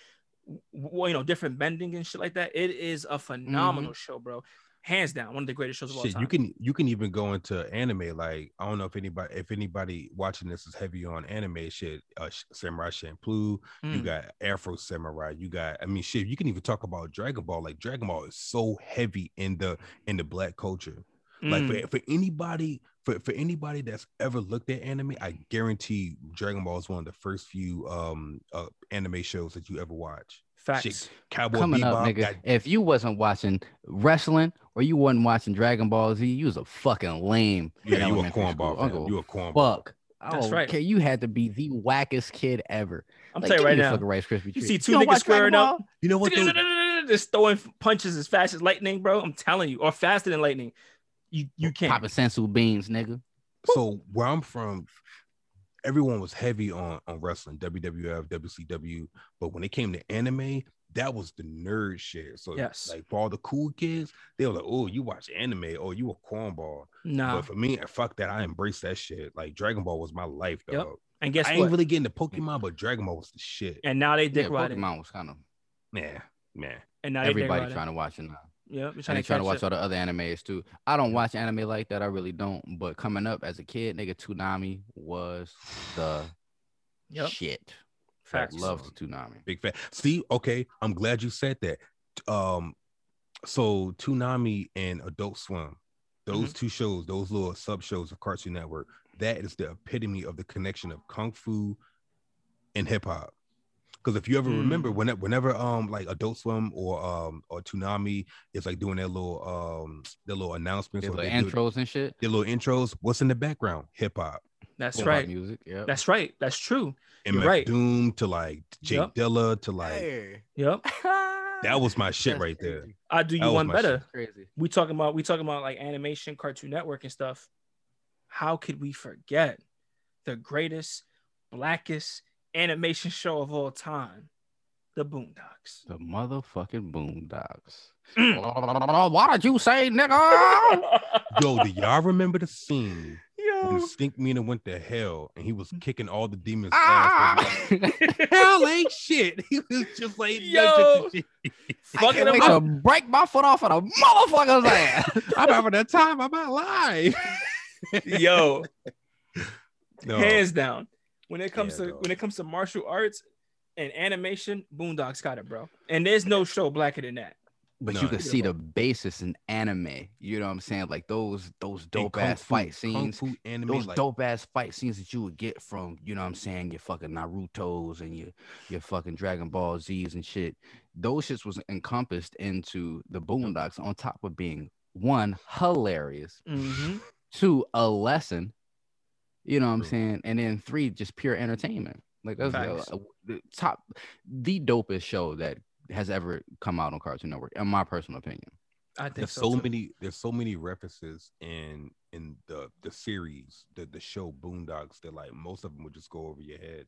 w- w- you know different bending and shit like that. It is a phenomenal show, bro. Hands down, one of the greatest shows of all Shit, time. you can you can even go into anime. Like I don't know if anybody if anybody watching this is heavy on anime shit. Uh, Samurai Champloo. You Mm. got Afro Samurai. You got I mean shit. You can even talk about Dragon Ball. Like Dragon Ball is so heavy in the in the black culture. Like Mm. for, for anybody for, for anybody that's ever looked at anime, I guarantee Dragon Ball is one of the first few um uh, anime shows that you ever watch. Facts. Shit, Cowboy Coming Bebop. up, nigga. got- If you wasn't watching wrestling or you wasn't watching Dragon Ball Z, you was a fucking lame. yeah, you a cornball. Uncle. You a cornball. fuck. I That's don't right. care. You had to be the wackest kid ever. I'm Like, telling you right now. fucking Rice Krispie You see two don't niggas squaring up, You know what? Though? just throwing punches as fast as lightning, bro. I'm telling you, or faster than lightning. You you can't. Popping senzu beans, nigga. so where I'm from, everyone was heavy on on wrestling, WWF, WCW, but when it came to anime, that was the nerd shit. So Yes. like for all the cool kids, they were like, "Oh, you watch anime? Oh, you a cornball." Nah. But for me, fuck that. I embrace that shit. Like Dragon Ball was my life, Yep. dog. And guess I what? ain't really getting the Pokemon, but Dragon Ball was the shit. and now they dick Yeah, riding. Pokemon was kind of Yeah, man. And now everybody trying to watch it now. Yeah, we're And trying to trying to watch up. all the other animes too. I don't watch anime like that. I really don't. But coming up as a kid, nigga, Toonami was the Yep. shit. Facts. Love Toonami. Big fan. See, okay, I'm glad you said that. Um, so Toonami and Adult Swim, those two shows, those little sub shows of Cartoon Network, that is the epitome of the connection of kung fu and hip hop. Because if you ever remember, Mm. whenever, whenever um like Adult Swim or um or Toonami is like doing their little um their little announcements Their or little they do intros and shit. their little intros, what's in the background? Hip hop. That's right. Music. Yeah. That's right. That's true. And You're right. Doom to like Jake Yep. Dilla to like Yep. that was my shit That's right there. I do you That one better. Crazy. We talking about we talking about like animation, Cartoon Network, and stuff. How could we forget the greatest, blackest animation show of all time, The Boondocks? The motherfucking Boondocks. Mm. what did you say, nigga? Yo, do y'all remember the scene when Yo. the Stink Meaner went to hell and he was kicking all the demons' ah! ass? hell ain't shit. He was just like Yo. nunchucks shit. I Fucking can't wait him to up. break my foot off of a motherfucker's ass. I'm having a time of my life. Yo, No, hands down. When it comes Yeah, to dog. when it comes to martial arts, and animation, Boondocks got it, bro. And there's no show blacker than that. But No. you can see the basis in anime. You know what I'm saying? Like those those dope ass fu- fight scenes. fu anime, Those like, dope ass fight scenes that you would get from, you know what I'm saying, your fucking Naruto's and your your fucking Dragon Ball Z's and shit. Those shits was encompassed into the Boondocks on top of being one hilarious, Mm-hmm. two a lesson, you know what I'm saying, and then three just pure entertainment. Like that's the, Facts. uh, the top, the dopest show that has ever come out on Cartoon Network, in my personal opinion. I think there's so. so many there's so many references in in the the series the the show boondocks that like most of them would just go over your head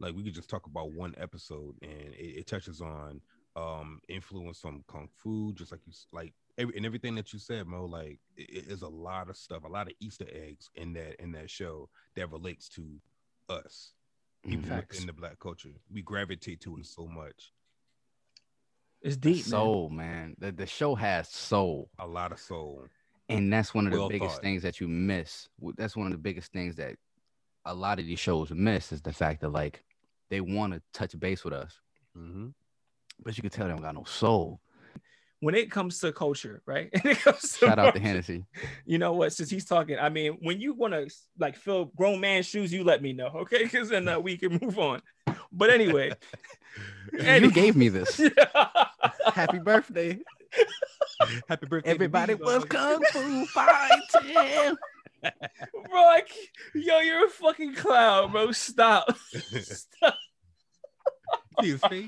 like we could just talk about one episode and it, it touches on um influence from kung fu just like you like every, and everything that you said mo like it, it is a lot of stuff a lot of easter eggs in that in that show that relates to us people Mhm. Facts. within the black culture we gravitate to it so much It's deep, man. soul, man. The, the show has soul. a lot of soul And that's one of the biggest thought. things that you miss. That's one of the biggest things that a lot of these shows miss is the fact that like they want to touch base with us, mm-hmm. But you can tell they don't got no soul. When it comes to culture, right? When to Shout out to martial- Hennessy. You know what? Since he's talking, I mean, when you want to like fill grown man shoes, you let me know, okay? Because then uh, we can move on. But anyway, Any- You gave me this. Happy birthday. happy birthday Everybody me, was dog. kung fu fighting. bro, like, yo, you're a fucking clown, bro. Stop. Stop. See his face?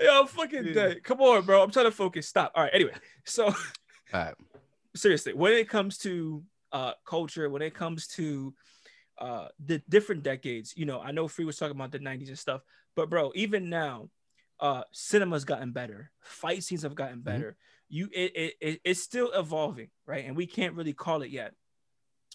Yo, I'm fucking Yeah. dead. Come on, bro. I'm trying to focus. Stop. All right. Anyway, so All right. seriously, when it comes to uh culture, when it comes to uh the different decades, you know, I know Free was talking about the 90s and stuff, but bro, even now, uh cinema's gotten better, fight scenes have gotten better. You it, it, it it's still evolving, right? And we can't really call it yet.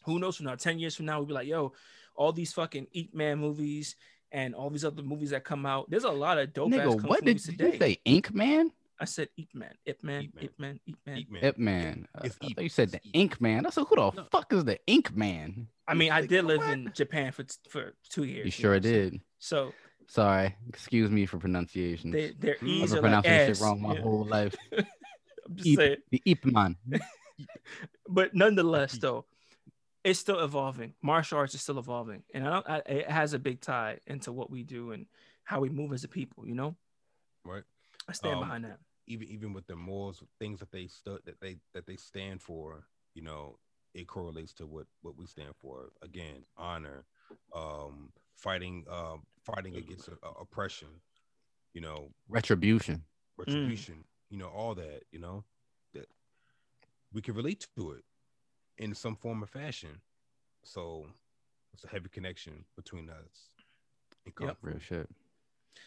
Who knows from now? 10 years from now, we'll be like, yo, all these fucking Eat Man movies and all these other movies that come out. There's a lot of dope ass Nigga, kung what fu did movies you say? Ink Man? I said Eat Man, Ip Man, Ip Man. Ip Man, Eat Man. Eat man. Ip Man. Uh, I thought you said the Ink Man. I said, who the No. fuck is the Ink Man? I mean, I did live what? in Japan for for two years. You sure what I'm did. So Sorry. Excuse me for pronunciation. they their Mm. e's I've are been like pronouncing this shit wrong my Yeah, whole life. I'm just Ip. saying. The Ip Man. But nonetheless, though, it's still evolving. Martial arts is still evolving, and I don't. I, it has a big tie into what we do and how we move as a people. You know, Right. I stand Um, behind that. Even even with the morals, things that they stood that they that they stand for, you know, it correlates to what what we stand for. Again, honor, um, fighting, um, fighting against uh, oppression, you know, Retribution. retribution, you know, all that, you know, that we can relate to it in some form or fashion. So it's a heavy connection between us. And Yep. Real shit.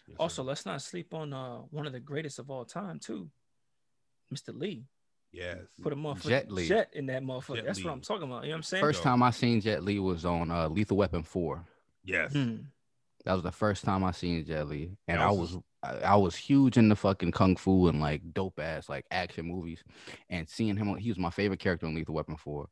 Yes, Also, sir. let's not sleep on uh one of the greatest of all time too, Mr. Lee. yes, Put a motherfucker Jet Li. jet in that motherfucker. Jet That's what I'm talking about. You know what I'm saying? First Yo. time I seen Jet Li was on uh, Lethal Weapon 4. yes. Hmm. That was the first time I seen Jet Li. And That I was was I, I was huge into fucking kung fu and like dope ass like action movies. And seeing him he was my favorite character in Lethal Weapon 4.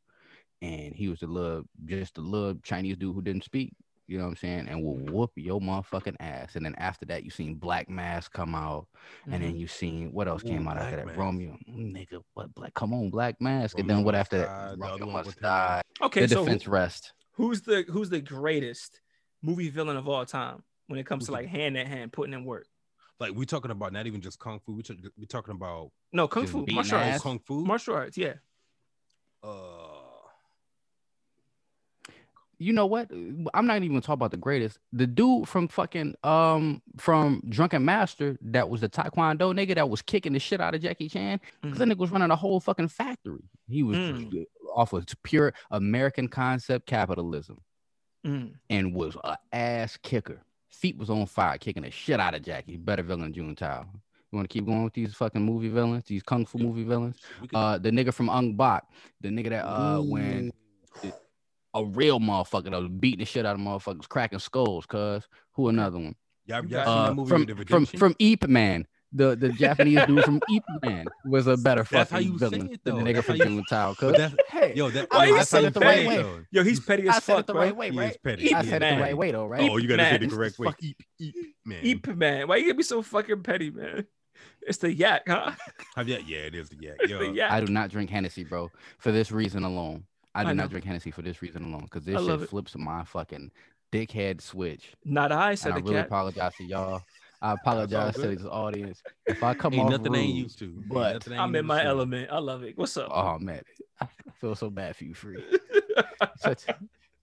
And he was the little just the little Chinese dude who didn't speak. You know what I'm saying? And will whoop your motherfucking ass. And then after that, you seen Black Mask come out. And Mm-hmm. then you seen what else came Ooh, out after Black that? Mask. Romeo. Nigga, what black come on, Black Mask. and then what after Die, that? the Romeo Must. Die. okay, the so who- rest. who's the who's the greatest movie villain of all time when it comes Who's to the- like hand in hand putting in work? Like we're talking about not even just kung fu. We we talking about No, kung fu, martial arts, kung fu. martial arts. Yeah, uh, you know what? I'm not even talking about the greatest. The dude from fucking um from Drunken Master that was the Taekwondo nigga that was kicking the shit out of Jackie Chan. Mhm. That nigga was running a whole fucking factory. He was Mm. off of pure American concept capitalism Mm. and was a ass kicker. Feet was on fire, kicking the shit out of Jackie. Better villain June Tao. You want to keep going with these fucking movie villains, these kung fu movie villains? Uh, the nigga from Ong Bak, the nigga that uh when a real motherfucker that was beating the shit out of motherfuckers, cracking skulls. Cuz who another one? y'all, y'all you seen got- that Uh, movie from The from Redemption? from Eep Man. The the Japanese dude from Eep Man was a better That's how fucking you say villain it, than the nigga from how you- June Cuz that's hey, yo, that, Why I mean, that's how said you it the right it, way? though. Yo, he's petty I as said fuck, it the bro. right way, He right? petty. I Eep said it the Man. right way though, right? Oh, you gotta say the correct way. Fuck. Eep, eep, Man. Ip Man. Why you gonna be so fucking petty, man? It's the yak, huh? Have you- yeah, it is the yak. It's Yo, the yak. I do not drink Hennessy, bro, for this reason alone. I do I not drink Hennessy for this reason alone because this I shit it. flips my fucking dickhead switch. Not I And said I really cat. apologize to y'all. I apologize to good. this audience if I come ain't off nothing I ain't used to. But I ain't I'm in my to. element. I love it. What's up? Oh man, I feel so bad for you, free. Such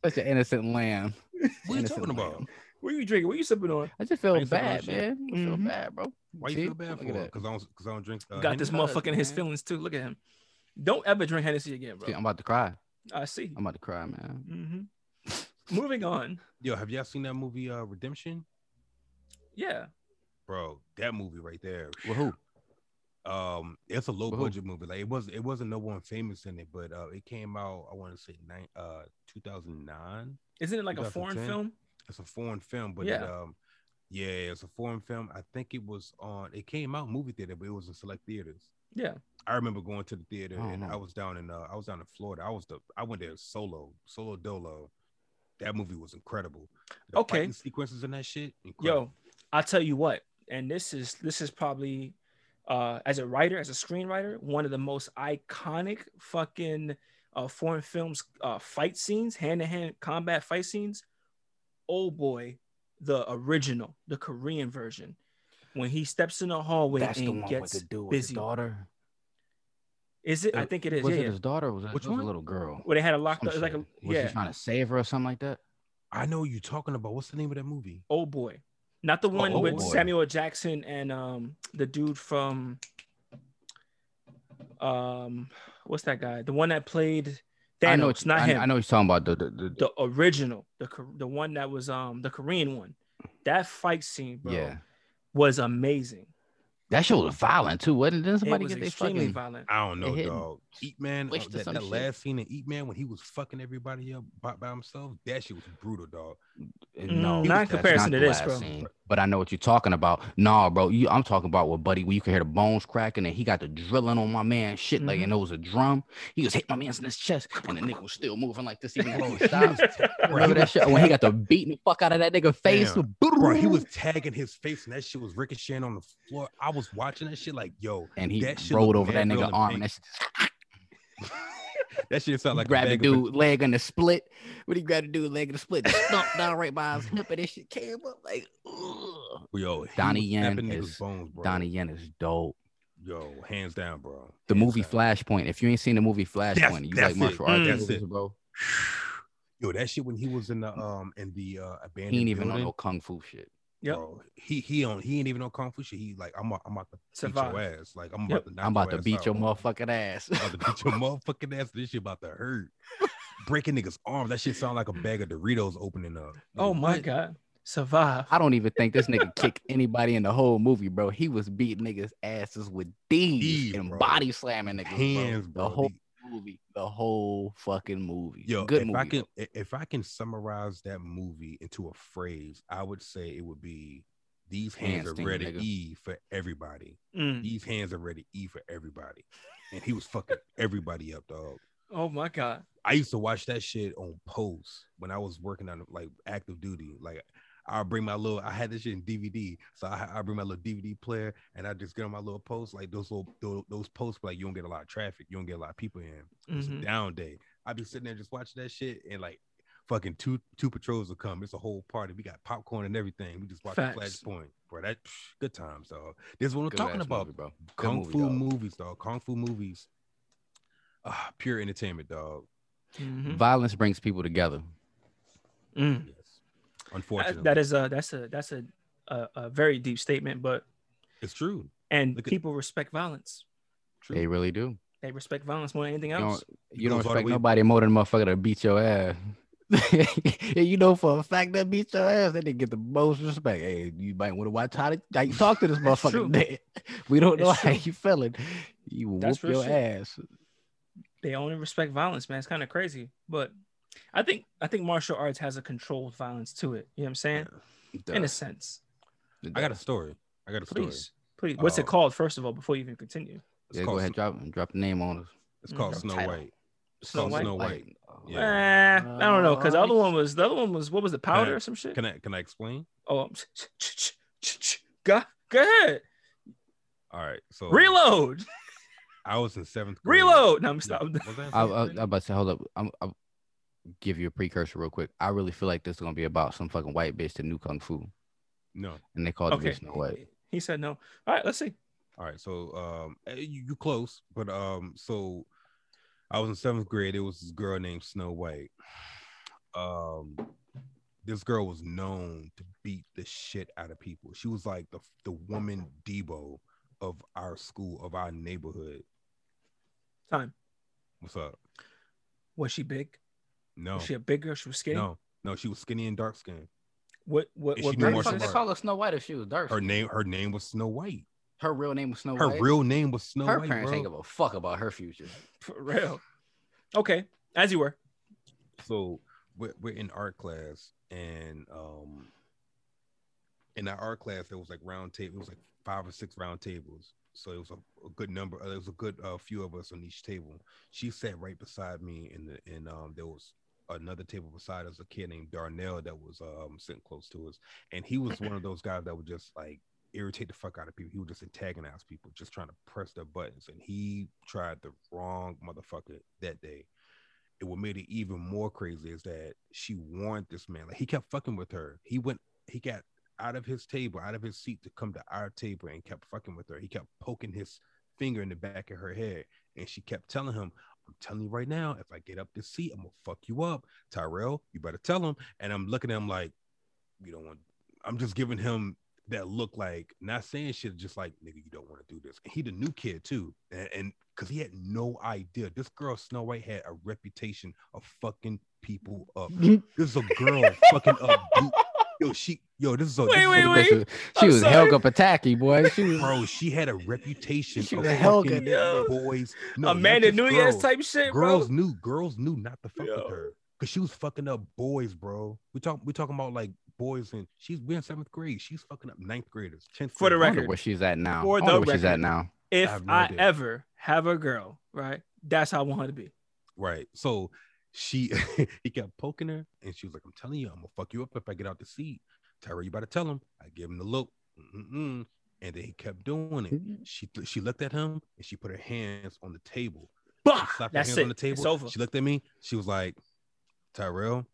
such an innocent lamb. What are you Innocent talking about? what are you drinking? What are you sipping on? I just feel you feeling bad, that shit? man. I feel Mhm. bad, bro. Why you See? feel bad for? at that. Because I don't, because I don't drink. Uh, Got this Henny? motherfucker in his feelings too. Look at him. Don't ever drink Hennessy again, bro. See, I'm about to cry. I see. I'm about to cry, man. hmm Moving on. Yo, have y'all seen that movie, uh, Redemption? Yeah. Bro, that movie right there. Well, who? Um, it's a low With who? budget movie. Like it was, it wasn't no one famous in it, but uh, it came out. I want to say nine, uh, two thousand nine. Isn't it like a foreign film? It's a foreign film, but Yeah. it, um, yeah, it's a foreign film. I think it was on. It came out movie theater, but it was in select theaters. Yeah. I remember going to the theater, I don't and know. I was down in, uh, I was down in Florida. I was the, I went there solo, solo dolo. That movie was incredible. The Okay. sequences in that shit. Incredible. Yo, I'll tell you what, and this is this is probably uh as a writer, as a screenwriter, one of the most iconic fucking uh foreign films uh fight scenes, hand-to-hand combat fight scenes. Oh boy, the original, the Korean version. When he steps in the hallway That's the and one with gets the dude busy. his daughter. Is it? I think it is. Was yeah, it yeah. his daughter? Or was it, Which it was one? a little girl? Where they had a locked Some up, it's like a shit. Was yeah. he trying to save her or something like that? I know you're talking about. What's the name of that movie? Oh boy, not the one Oh with boy. Samuel Jackson and um the dude from um what's that guy? The one that played Thanos, I know. it's not I, him. I know he's talking about. The, the, the, The original, the the one that was um the Korean one. That fight scene, bro, yeah. Was amazing. That show was violent too, wasn't it? Didn't It somebody was get their extremely fucking? violent. I don't know, dog. Eat Man, uh, switched that, that last scene in Eat Man when he was fucking everybody up by, by himself, that shit was brutal, dog. Mm, No, not in comparison not to this, bro. scene. But I know what you're talking about. Nah, bro, you, I'm talking about with Buddy, where you can hear the bones cracking, and he got the drilling on my man, shit, like, Mhm. and it was a drum. He was hitting my man's in his chest, and the nigga was still moving like this, even though he Bro, stopped. Remember that shit when he got the beating the fuck out of that nigga face? Damn. Bro, he was tagging his face, and that shit was ricocheting on the floor. I was watching that shit like, yo, and he that rolled over that mad nigga arm, pink. and that shit that shit sound like a grabbed the of dude leg in the split. When he grabbed the dude leg in the split, just thumped down right by his hip, and that shit came up like, ugh. Yo, he Donnie was Yen is- bones, bro. Donnie Yen is dope. Yo, hands down, bro. The Hands movie down. Flashpoint. If you ain't seen the movie Flashpoint, That's- you that's like it. martial arts, Mm. That's movies, it. bro. Yo, that shit when he was in the um in the uh abandoned He ain't even on no kung fu shit. Yep. bro. He he on he ain't even on kung fu shit. He like I'm a- I'm about to beat your ass. Like I'm Yep. about to I'm about to your ass beat out. your motherfucking ass. I'm about to beat your motherfucking ass. This shit about to hurt. Breaking niggas' arms. That shit sound like a bag of Doritos opening up. Oh Nigga, my what? god, survive. I don't even think this nigga kicked anybody in the whole movie, bro. He was beating niggas' asses with these These, and bro. body slamming niggas. Hands, bro. bro. The whole These- movie, the whole fucking movie. Yo, good if movie. I can though. if I can summarize that movie into a phrase, I would say it would be these hands Hand are ready nigga. E for everybody. Mm. These hands are ready E for everybody. And he was fucking everybody up, dog. Oh my god. I used to watch that shit on post when I was working on like active duty. Like I'll bring my little, I had this shit in DVD, so I I bring my little DVD player and I just get on my little post, like those little those, those posts, like you don't get a lot of traffic, you don't get a lot of people in. It's a Mhm. down day. I'd be sitting there just watching that shit, and like fucking two two patrols will come. It's a whole party. We got popcorn and everything. We just watch Facts. Flashpoint, bro. That psh, good times, dog. This is what I'm Good talking about. movie, bro. Kung movie, fu dog. movies, dog. Kung fu movies. Ah, pure entertainment, dog. Mhm. Violence brings people together. Mm. Yes. That- Unfortunately, that is a that's a that's a, a a very deep statement, but it's true. and Look at- people respect violence. True. They really do. They respect violence more than anything You else. don't, you don't goes all the respect nobody more than a motherfucker to beat your ass. and you know for a fact that beat your ass, that they get the most respect. Hey, you might want to watch how, to, how you talk to this motherfucker. today. We don't know It's how true. you feeling. You That's whoop your shit. ass. They only respect violence, man. It's kind of crazy, but I think I think martial arts has a controlled violence to it. You know what I'm saying? In a sense. I got a story. I got a story. Please, please. What's Uh, it called first of all before you even continue? Yeah, go ahead, drop drop the name on us. It's called Mm. Snow Title. White. It's Snow called White? Snow Like, White. Yeah. Eh, I don't know, because the other one was the other one was what was the powder I- or some shit? Can I can I explain? Oh, Go, go ahead. All right. So Reload. I was in seventh grade. Reload. No, I'm No, stopping. was I in I, I, seventh I'm grade? about to say, hold up. I'm, I'll give you a precursor real quick. I really feel like this is gonna be about some fucking white bitch that knew kung fu, no. and they called Okay. the bitch Snow White. He said no. All right, let's see. All right, so um, eh, you, you close, but um, so I was in seventh grade. It was this girl named Snow White. Um, this girl was known to beat the shit out of people. She was like the the woman Debo of our school, of our neighborhood. Time. What's up? Was she big? No, Was she a big girl? She was skinny. no, no. She was skinny and dark skinned. What? What? What? she knew grade Why the was martial fuck this? they call her Snow White if she was dark? Her Her, name, her name was Snow White. her real name was Snow Her White. real name was Snow her White. parents bro. ain't give a fuck about her future. For real. Okay, as you were. so we're, we're in art class and um in our art class there was like round table it was like five or six round tables so it was a, a good number uh, there was a good uh, few of us on each table she sat right beside me and the and um there was another table beside us a kid named darnell that was um sitting close to us and he was one of those guys that would just like irritate the fuck out of people he would just antagonize people just trying to press their buttons and he tried the wrong motherfucker that day it what made it even more crazy is that she warned this man. Like he kept fucking with her. He went, he got out of his table, out of his seat to come to our table and kept fucking with her. He kept poking his finger in the back of her head. And she kept telling him, I'm telling you right now, if I get up this seat, I'm gonna fuck you up. Tyrell, you better tell him. And I'm looking at him like, you don't want, I'm just giving him that look like not saying shit, just like, nigga, you don't want to do this. And he the new kid too. And, and because he had no idea. This girl, Snow White, had a reputation of fucking people up. This is a girl fucking up. Dude. Yo, she, yo, this is a, this Wait, is wait, wait. She was, she I'm was sorry. Helga Pataki, boy. She was, bro. She had a reputation She of was Helga, fucking yo. boys. No, not Amanda just Nunes girls. type shit, Girls bro. knew, girls knew not to fuck Yo. with her because she was fucking up boys, bro. We talk, we talking about like boys, and she's we're in seventh grade. She's fucking up ninth graders, tenth. For the I record. where she's at now. For I the where she's at record. now. If have no I ever have a girl, right, that's how I want her to be. Right. So she he kept poking her and she was like, I'm telling you, I'm gonna fuck you up if I get out the seat. Tyrell, you better tell him. I give him the look. Mm-mm-mm. And then he kept doing it. Mm-hmm. She she looked at him and she put her hands on the table. She Bah, her that's hands it. on the table. It's over. She looked at me. She was like, Tyrell,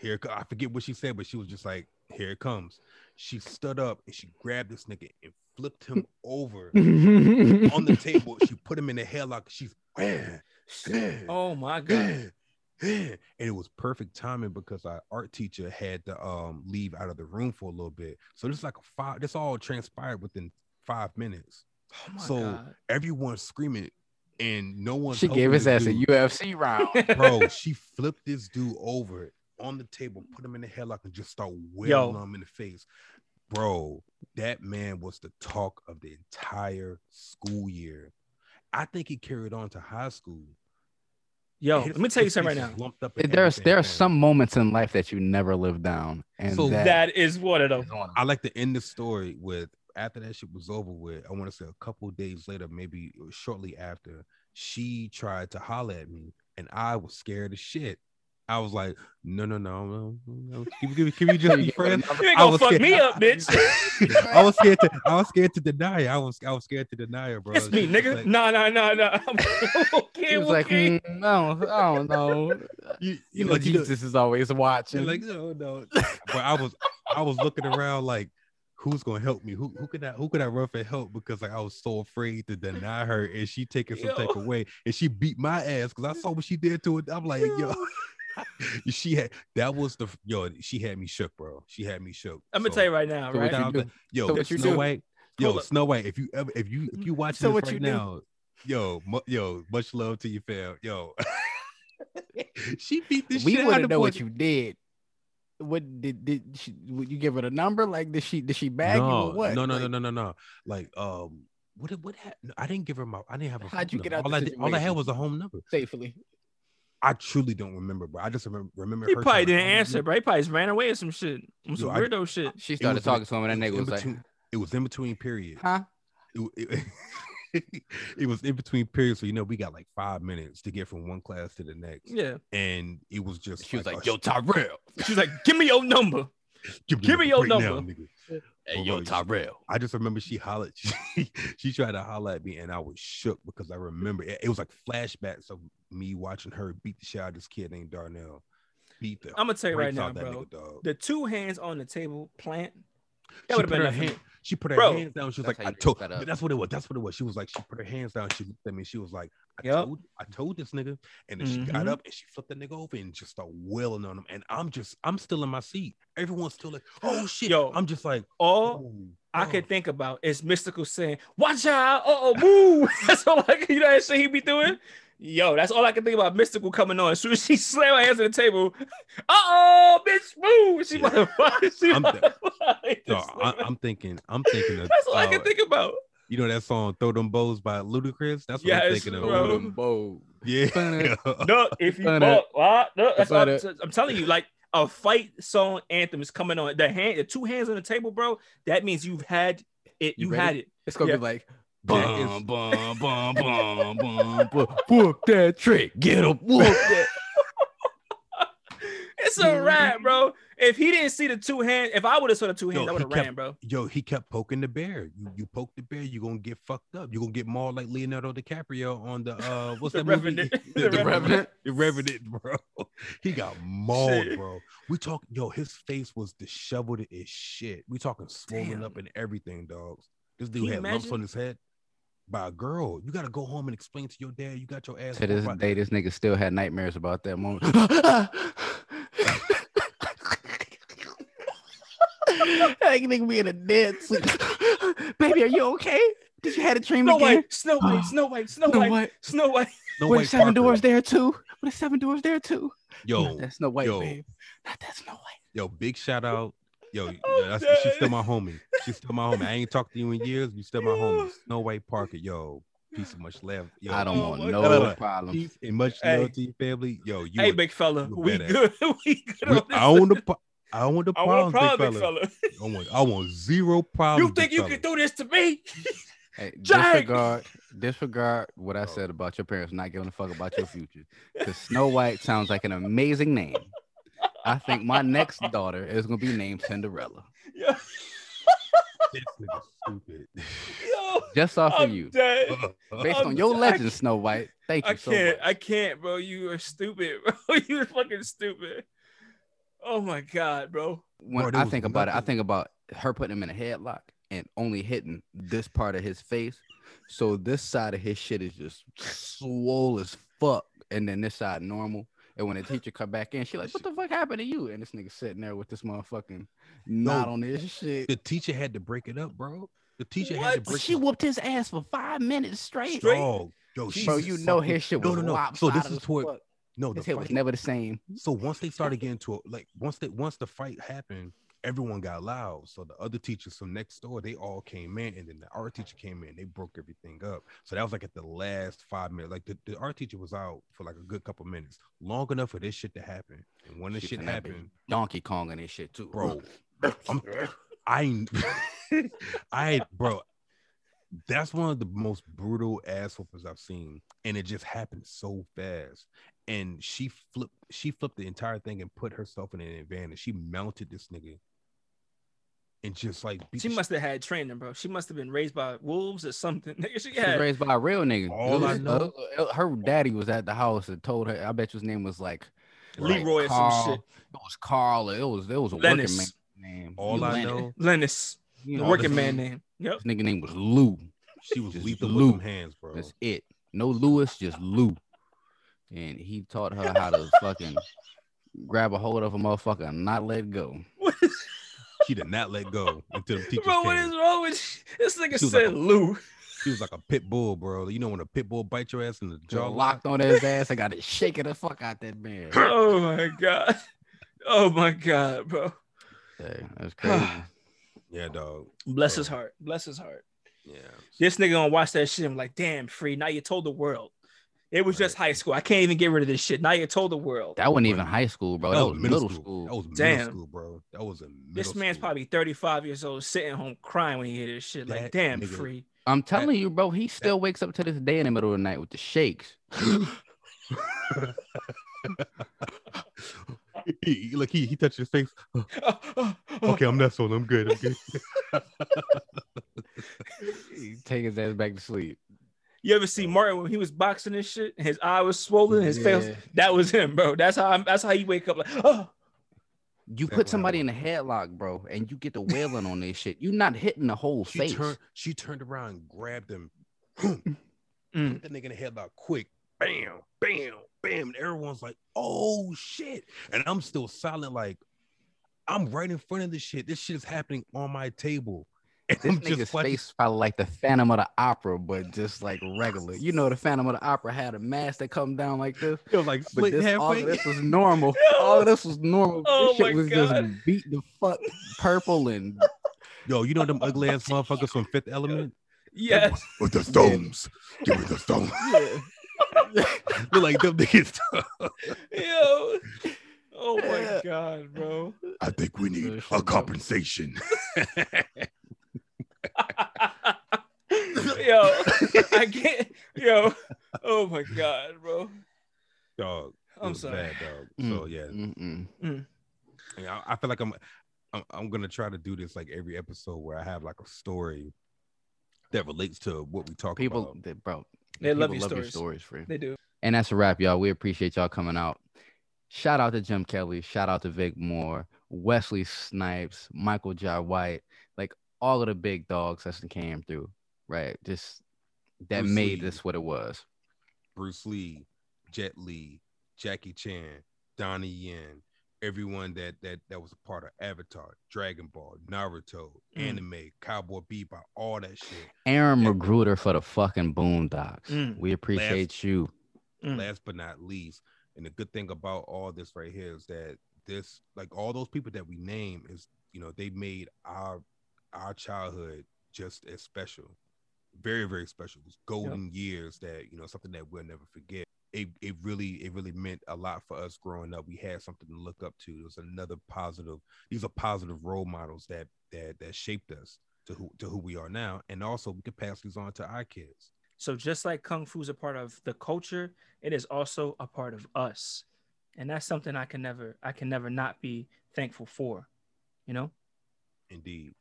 here I forget what she said, but she was just like, here it comes. She stood up and she grabbed this nigga and flipped him over on the table. She put him in a headlock. She's oh my god. and it was perfect timing because our art teacher had to um leave out of the room for a little bit. So this is like a five. This all transpired within five minutes. Oh my So, god. Everyone's screaming, and no one. She gave his ass a UFC round. bro. She flipped this dude over on the table, put him in the headlock, and just start wailing Yo. him in the face. Bro, that man was the talk of the entire school year. I think he carried on to high school. Yo, His- let me tell you something right now. is lumped up and There's there are some moments in life that you never live down, and So that, That is one of them. is one of I like to end the story with after that shit was over with. I want to say a couple days later, maybe uh, shortly after, she tried to holler at me, and I was scared as shit. I was like, no, no, no, no, no. Can, we- can we just be friends? You ain't gonna fuck scared. me up, bitch. I was scared to. I was scared to deny it. I was. I was scared to deny it, bro. It's me, nigga. like, Nah, nah, nah, nah. Okay, He was like, "Mm, no, I don't know. you, You know, like, you know- Jesus is always watching. Like, no, no. But I was, I was looking around like, who's gonna help me? Who, who could I, who could I run for help? Because like I was so afraid to deny her, and she taking some type Yo. of way, and she beat my ass because I saw what she did to it. I'm like, yo, she had that was the yo. She had me shook, bro. She had me shook. I'm gonna So, tell you right now, So what right? you without yo, So what Snow do? White, yo, Hold up. Snow White. If you ever, if you, if you watch So this what right you do? now, yo, mu- yo, much love to you, fam. Yo, she beat the we shit want out to know boy. what you did. What did did she, would you give her the number? Like did she did she bag you no, or what? No, no, Like, no, no, no, no. Like, um, what, did- what happened? I didn't give her my. I didn't have. A How'd phone you get out all the I did, all I had was a home number. Safely. I truly don't remember, bro. I just remember remember. He her probably didn't call answer, bro. He probably just ran away or some shit. Some Yo, I- weirdo shit. She started was talking in- to him, and that nigga in was like, It was in between periods. "Huh?" It, it, it was in between periods, so you know we got like five minutes to get from one class to the next, Yeah. and it was just. She was like, "Yo, Tyrell." She was like, "Give me your number." Give, Give me your break number. nigga. Hey, Oh, yo, Tyrell. I just remember she hollered. She, she tried to holler at me, and I was shook because I remember it, it was like flashbacks of me watching her beat the shit out of this kid named Darnell. Beat the. I'm gonna tell you right now, bro. nigga, dog. The two hands on the table plant. That would have been her hand. She put her Bro. hands down. She was like, "I told." That's what it was. That's what it was. She was like, she put her hands down. She looked at me. She was like, "I Yup. told, I told this nigga." And then she got up and she flipped the nigga over and just started wailing on him. And I'm just, I'm still in my seat. Everyone's still like, "Oh shit!" Yo. I'm just like, All "Oh, I oh." could think about is Mystikal saying, "Watch out! Uh oh, move!" that's all I. You know that shit he be doing. Yo, that's all I can think about. Mystikal coming on. As soon as she slammed her hands on the table, uh oh, bitch, move! She Yeah. motherfucker. She I'm the- motherfucker- No, I, I'm thinking, I'm thinking of. That's all I uh, can think about. You know that song "Throw Them Bows" by Ludacris? That's what I'm Yes, thinking of. bro. Yeah. No, if you But, fuck. No, that's all, I'm, I'm telling you, like a fight song anthem is coming on. The hand, the two hands on the table, bro. That means you've had it. You You, had it. It's gonna Yeah. be like Yeah, bum, it's- bum, bum, bum, bum, bum. Whoop that trick. Get him. Whoop that. It's a wrap, bro. If he didn't see the two hands, if I would have saw the two hands, Yo, I would have ran, bro. Yo, he kept poking the bear. You you poke the bear, you're gonna get fucked up. You're gonna get mauled like Leonardo DiCaprio on the uh what's The that movie? The, The the Revenant. Revenant. The Revenant, bro. He got mauled, Shit. bro. We talk yo, his face was disheveled as shit. We talking swollen Damn. up and everything, dogs. This dude Can you had lumps on his head by a girl. You gotta go home and explain to your dad you got your ass To this by- day, this nigga still had nightmares about that moment. Like nigga be in a dead sleep. Baby, are you okay? Did you had a dream Snow again? White, Snow White, Snow White, Snow Snow White, White. Snow White. No Were way, seven Parker. doors there too? Were the seven doors there too? Yo, Not that Snow White, yo. babe. Not that Snow White. Yo, big shout out. Yo, I'm yeah, that's, she's still my homie. She's still my homie. I ain't talked to you in years. You still my homie. Snow White Parker. Yo, peace of much love. Yo, I don't Oh want no God. problems. peace and much Hey. love to your family. Yo, you. hey, a- big fella, you we badass. good. we good. we- on this. I own the. po- I want the I want problems, problem, big big fella. fella. I want. I want zero problems. You think you fella. can do this to me? Hey, disregard, disregard what I Oh. said about your parents not giving a fuck about your future. Because Snow White sounds like an amazing name. I think my next daughter is gonna be named Cinderella, Yo, This nigga stupid. yo, just off I'm of you, dead. based I'm on your dead. legend, Snow White. Thank you I so can't. much. I can't, bro. You are stupid, bro. You're fucking stupid. Oh my god, bro. when Bro, I think about it, I think about her putting him in a headlock and only hitting this part of his face. So this side of his shit is just swole as fuck, and then this side normal. And when the teacher come back in, she like, "What the fuck happened to you?" And this nigga sitting there with this motherfucking knot on his shit. the teacher had to break it up, bro. The teacher had to break She it whooped his ass for five minutes straight. Straight? Dog. Yo, Jesus Bro, she's you know fucking- his shit was no, no. So this is as toward fuck. no. The His head was never the same. So once they started getting to it, like once they once the fight happened, everyone got loud. So the other teachers from next door, they all came in, and then the art teacher came in. They broke everything up. So that was like at the last five minutes. Like the, the art teacher was out for like a good couple minutes, long enough for this shit to happen. And when this shit happened, Donkey Kong and this shit too, bro, I'm, I I bro. That's one of the most brutal ass whoopers I've seen, and it just happened so fast. And she flipped, she flipped the entire thing and put herself in an advantage. She mounted this nigga, and just like beat She must have had training, bro. She must have been raised by wolves or something. Nigga, she She was had. raised by a real nigga. All It I know- uh, her daddy was at the house and told her. I bet his name was like Leroy or some shit. It was Carl. It was it was a Lennis. working man name. All I Lennis. know, Lennis, You the working man nigga- name. Yep. This nigga name was Lou. she was Just lethal Lou. with them hands, bro. That's it. No Lewis, just Lou. And he taught her how to fucking grab a hold of a motherfucker and not let go. What is, She did not let go until the teachers bro, what came. is wrong with you? This nigga She was said like a- Lou. She was like a pit bull, bro. You know when a pit bull bites your ass in the jaw, Jaw locked on his ass. I got to shaking the fuck out that man. Oh my god. Oh my god, bro. Hey, that's crazy. Yeah, dog. Bless Oh. his heart. Bless his heart. Yeah. This nigga gonna watch that shit. I'm like, damn, free. Now you told the world. It was just high school. I can't even get rid of this shit. Now you told the world. That wasn't even high school, bro. That, was middle, That school. That was middle Damn. school, bro. That was a middle this man's school. probably 35 years old, sitting home crying when he hear this shit. Like, damn, nigga- free. I'm telling you, bro. He still wakes up to this day in the middle of the night with the shakes. He, like he he touched his face. Okay, I'm not sold. I'm good. I'm good. He Take his ass back to sleep. You ever see Martin when he was boxing and shit? His eye was swollen. His face. That was him, bro. That's how. I'm, that's how he wake up like. Oh, You put somebody in a headlock, bro, and you get the wailing on this shit. You're not hitting the whole She face. turned. She turned around, and grabbed him. Mm. Put that nigga in the headlock quick. Bam, bam, bam. And everyone's like, "Oh shit!" And I'm still silent, like I'm right in front of this shit. This shit is happening on my table. And This I'm nigga's just face probably like the Phantom of the Opera, but just like regular. You know, the Phantom of the Opera had a mask that come down like this. it was like But split this, all of this was normal. All of this was normal. Oh this shit was God. just beat the fuck purple and Yo, you know them ugly ass motherfuckers from Fifth Element? yes. With the stones. Give me the stones. yeah. Look like them niggas. Yo. Oh my Yeah. god, bro. I think we need a compensation. yo, I can't. Yo. Oh my god, bro. dog. I'm sorry. Bad, dog. Mm, so yeah, Mm-mm. Mm. Yeah, I, I feel like I'm, I'm I'm gonna try to do this like every episode where I have like a story that relates to what we talk People, about. they, bro, They love your your stories. stories, free. They do. And that's a wrap, y'all. We appreciate y'all coming out. Shout out to Jim Kelly. Shout out to Vic Moore, Wesley Snipes, Michael Jai White, like all of the big dogs that came through, right? Just that Bruce made Lee. this what it was. Bruce Lee, Jet Li, Jackie Chan, Donnie Yen, everyone that that that was a part of Avatar, Dragon Ball, Naruto, Mm. anime, Cowboy Bebop, all that shit. Aaron Yeah. McGruder for the fucking Boondocks. Mm. We appreciate you. Mm. Last but not least, and the good thing about all this right here is that this, like all those people that we name, is you know they made our our childhood just as special, very very special. Those golden years that you know something that we'll never forget. It, it really it really meant a lot for us growing up. We had something to look up to. There's another positive. These are positive role models that that that shaped us to who to who we are now, and also we can pass these on to our kids. So just like kung fu is a part of the culture, it is also a part of us, and that's something I can never, I can never not be thankful for. You know, Indeed.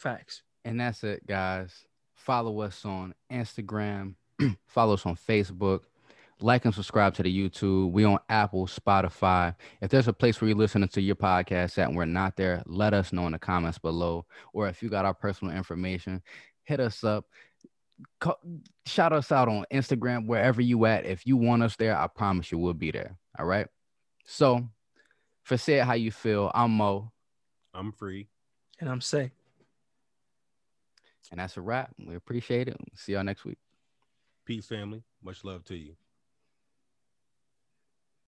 Facts. And that's it, guys. Follow us on Instagram, follow us on Facebook, like and subscribe to the YouTube. We on Apple, Spotify. If there's a place where you're listening to your podcast at and we're not there, let us know in the comments below. Or if you got our personal information, hit us up. Co- shout us out on Instagram, wherever you at. If you want us there, I promise you we'll be there. All right. So for say it how you feel, I'm Mo. I'm free. And I'm saying. And that's a wrap. We appreciate it. See y'all next week. Peace, family. Much love to you.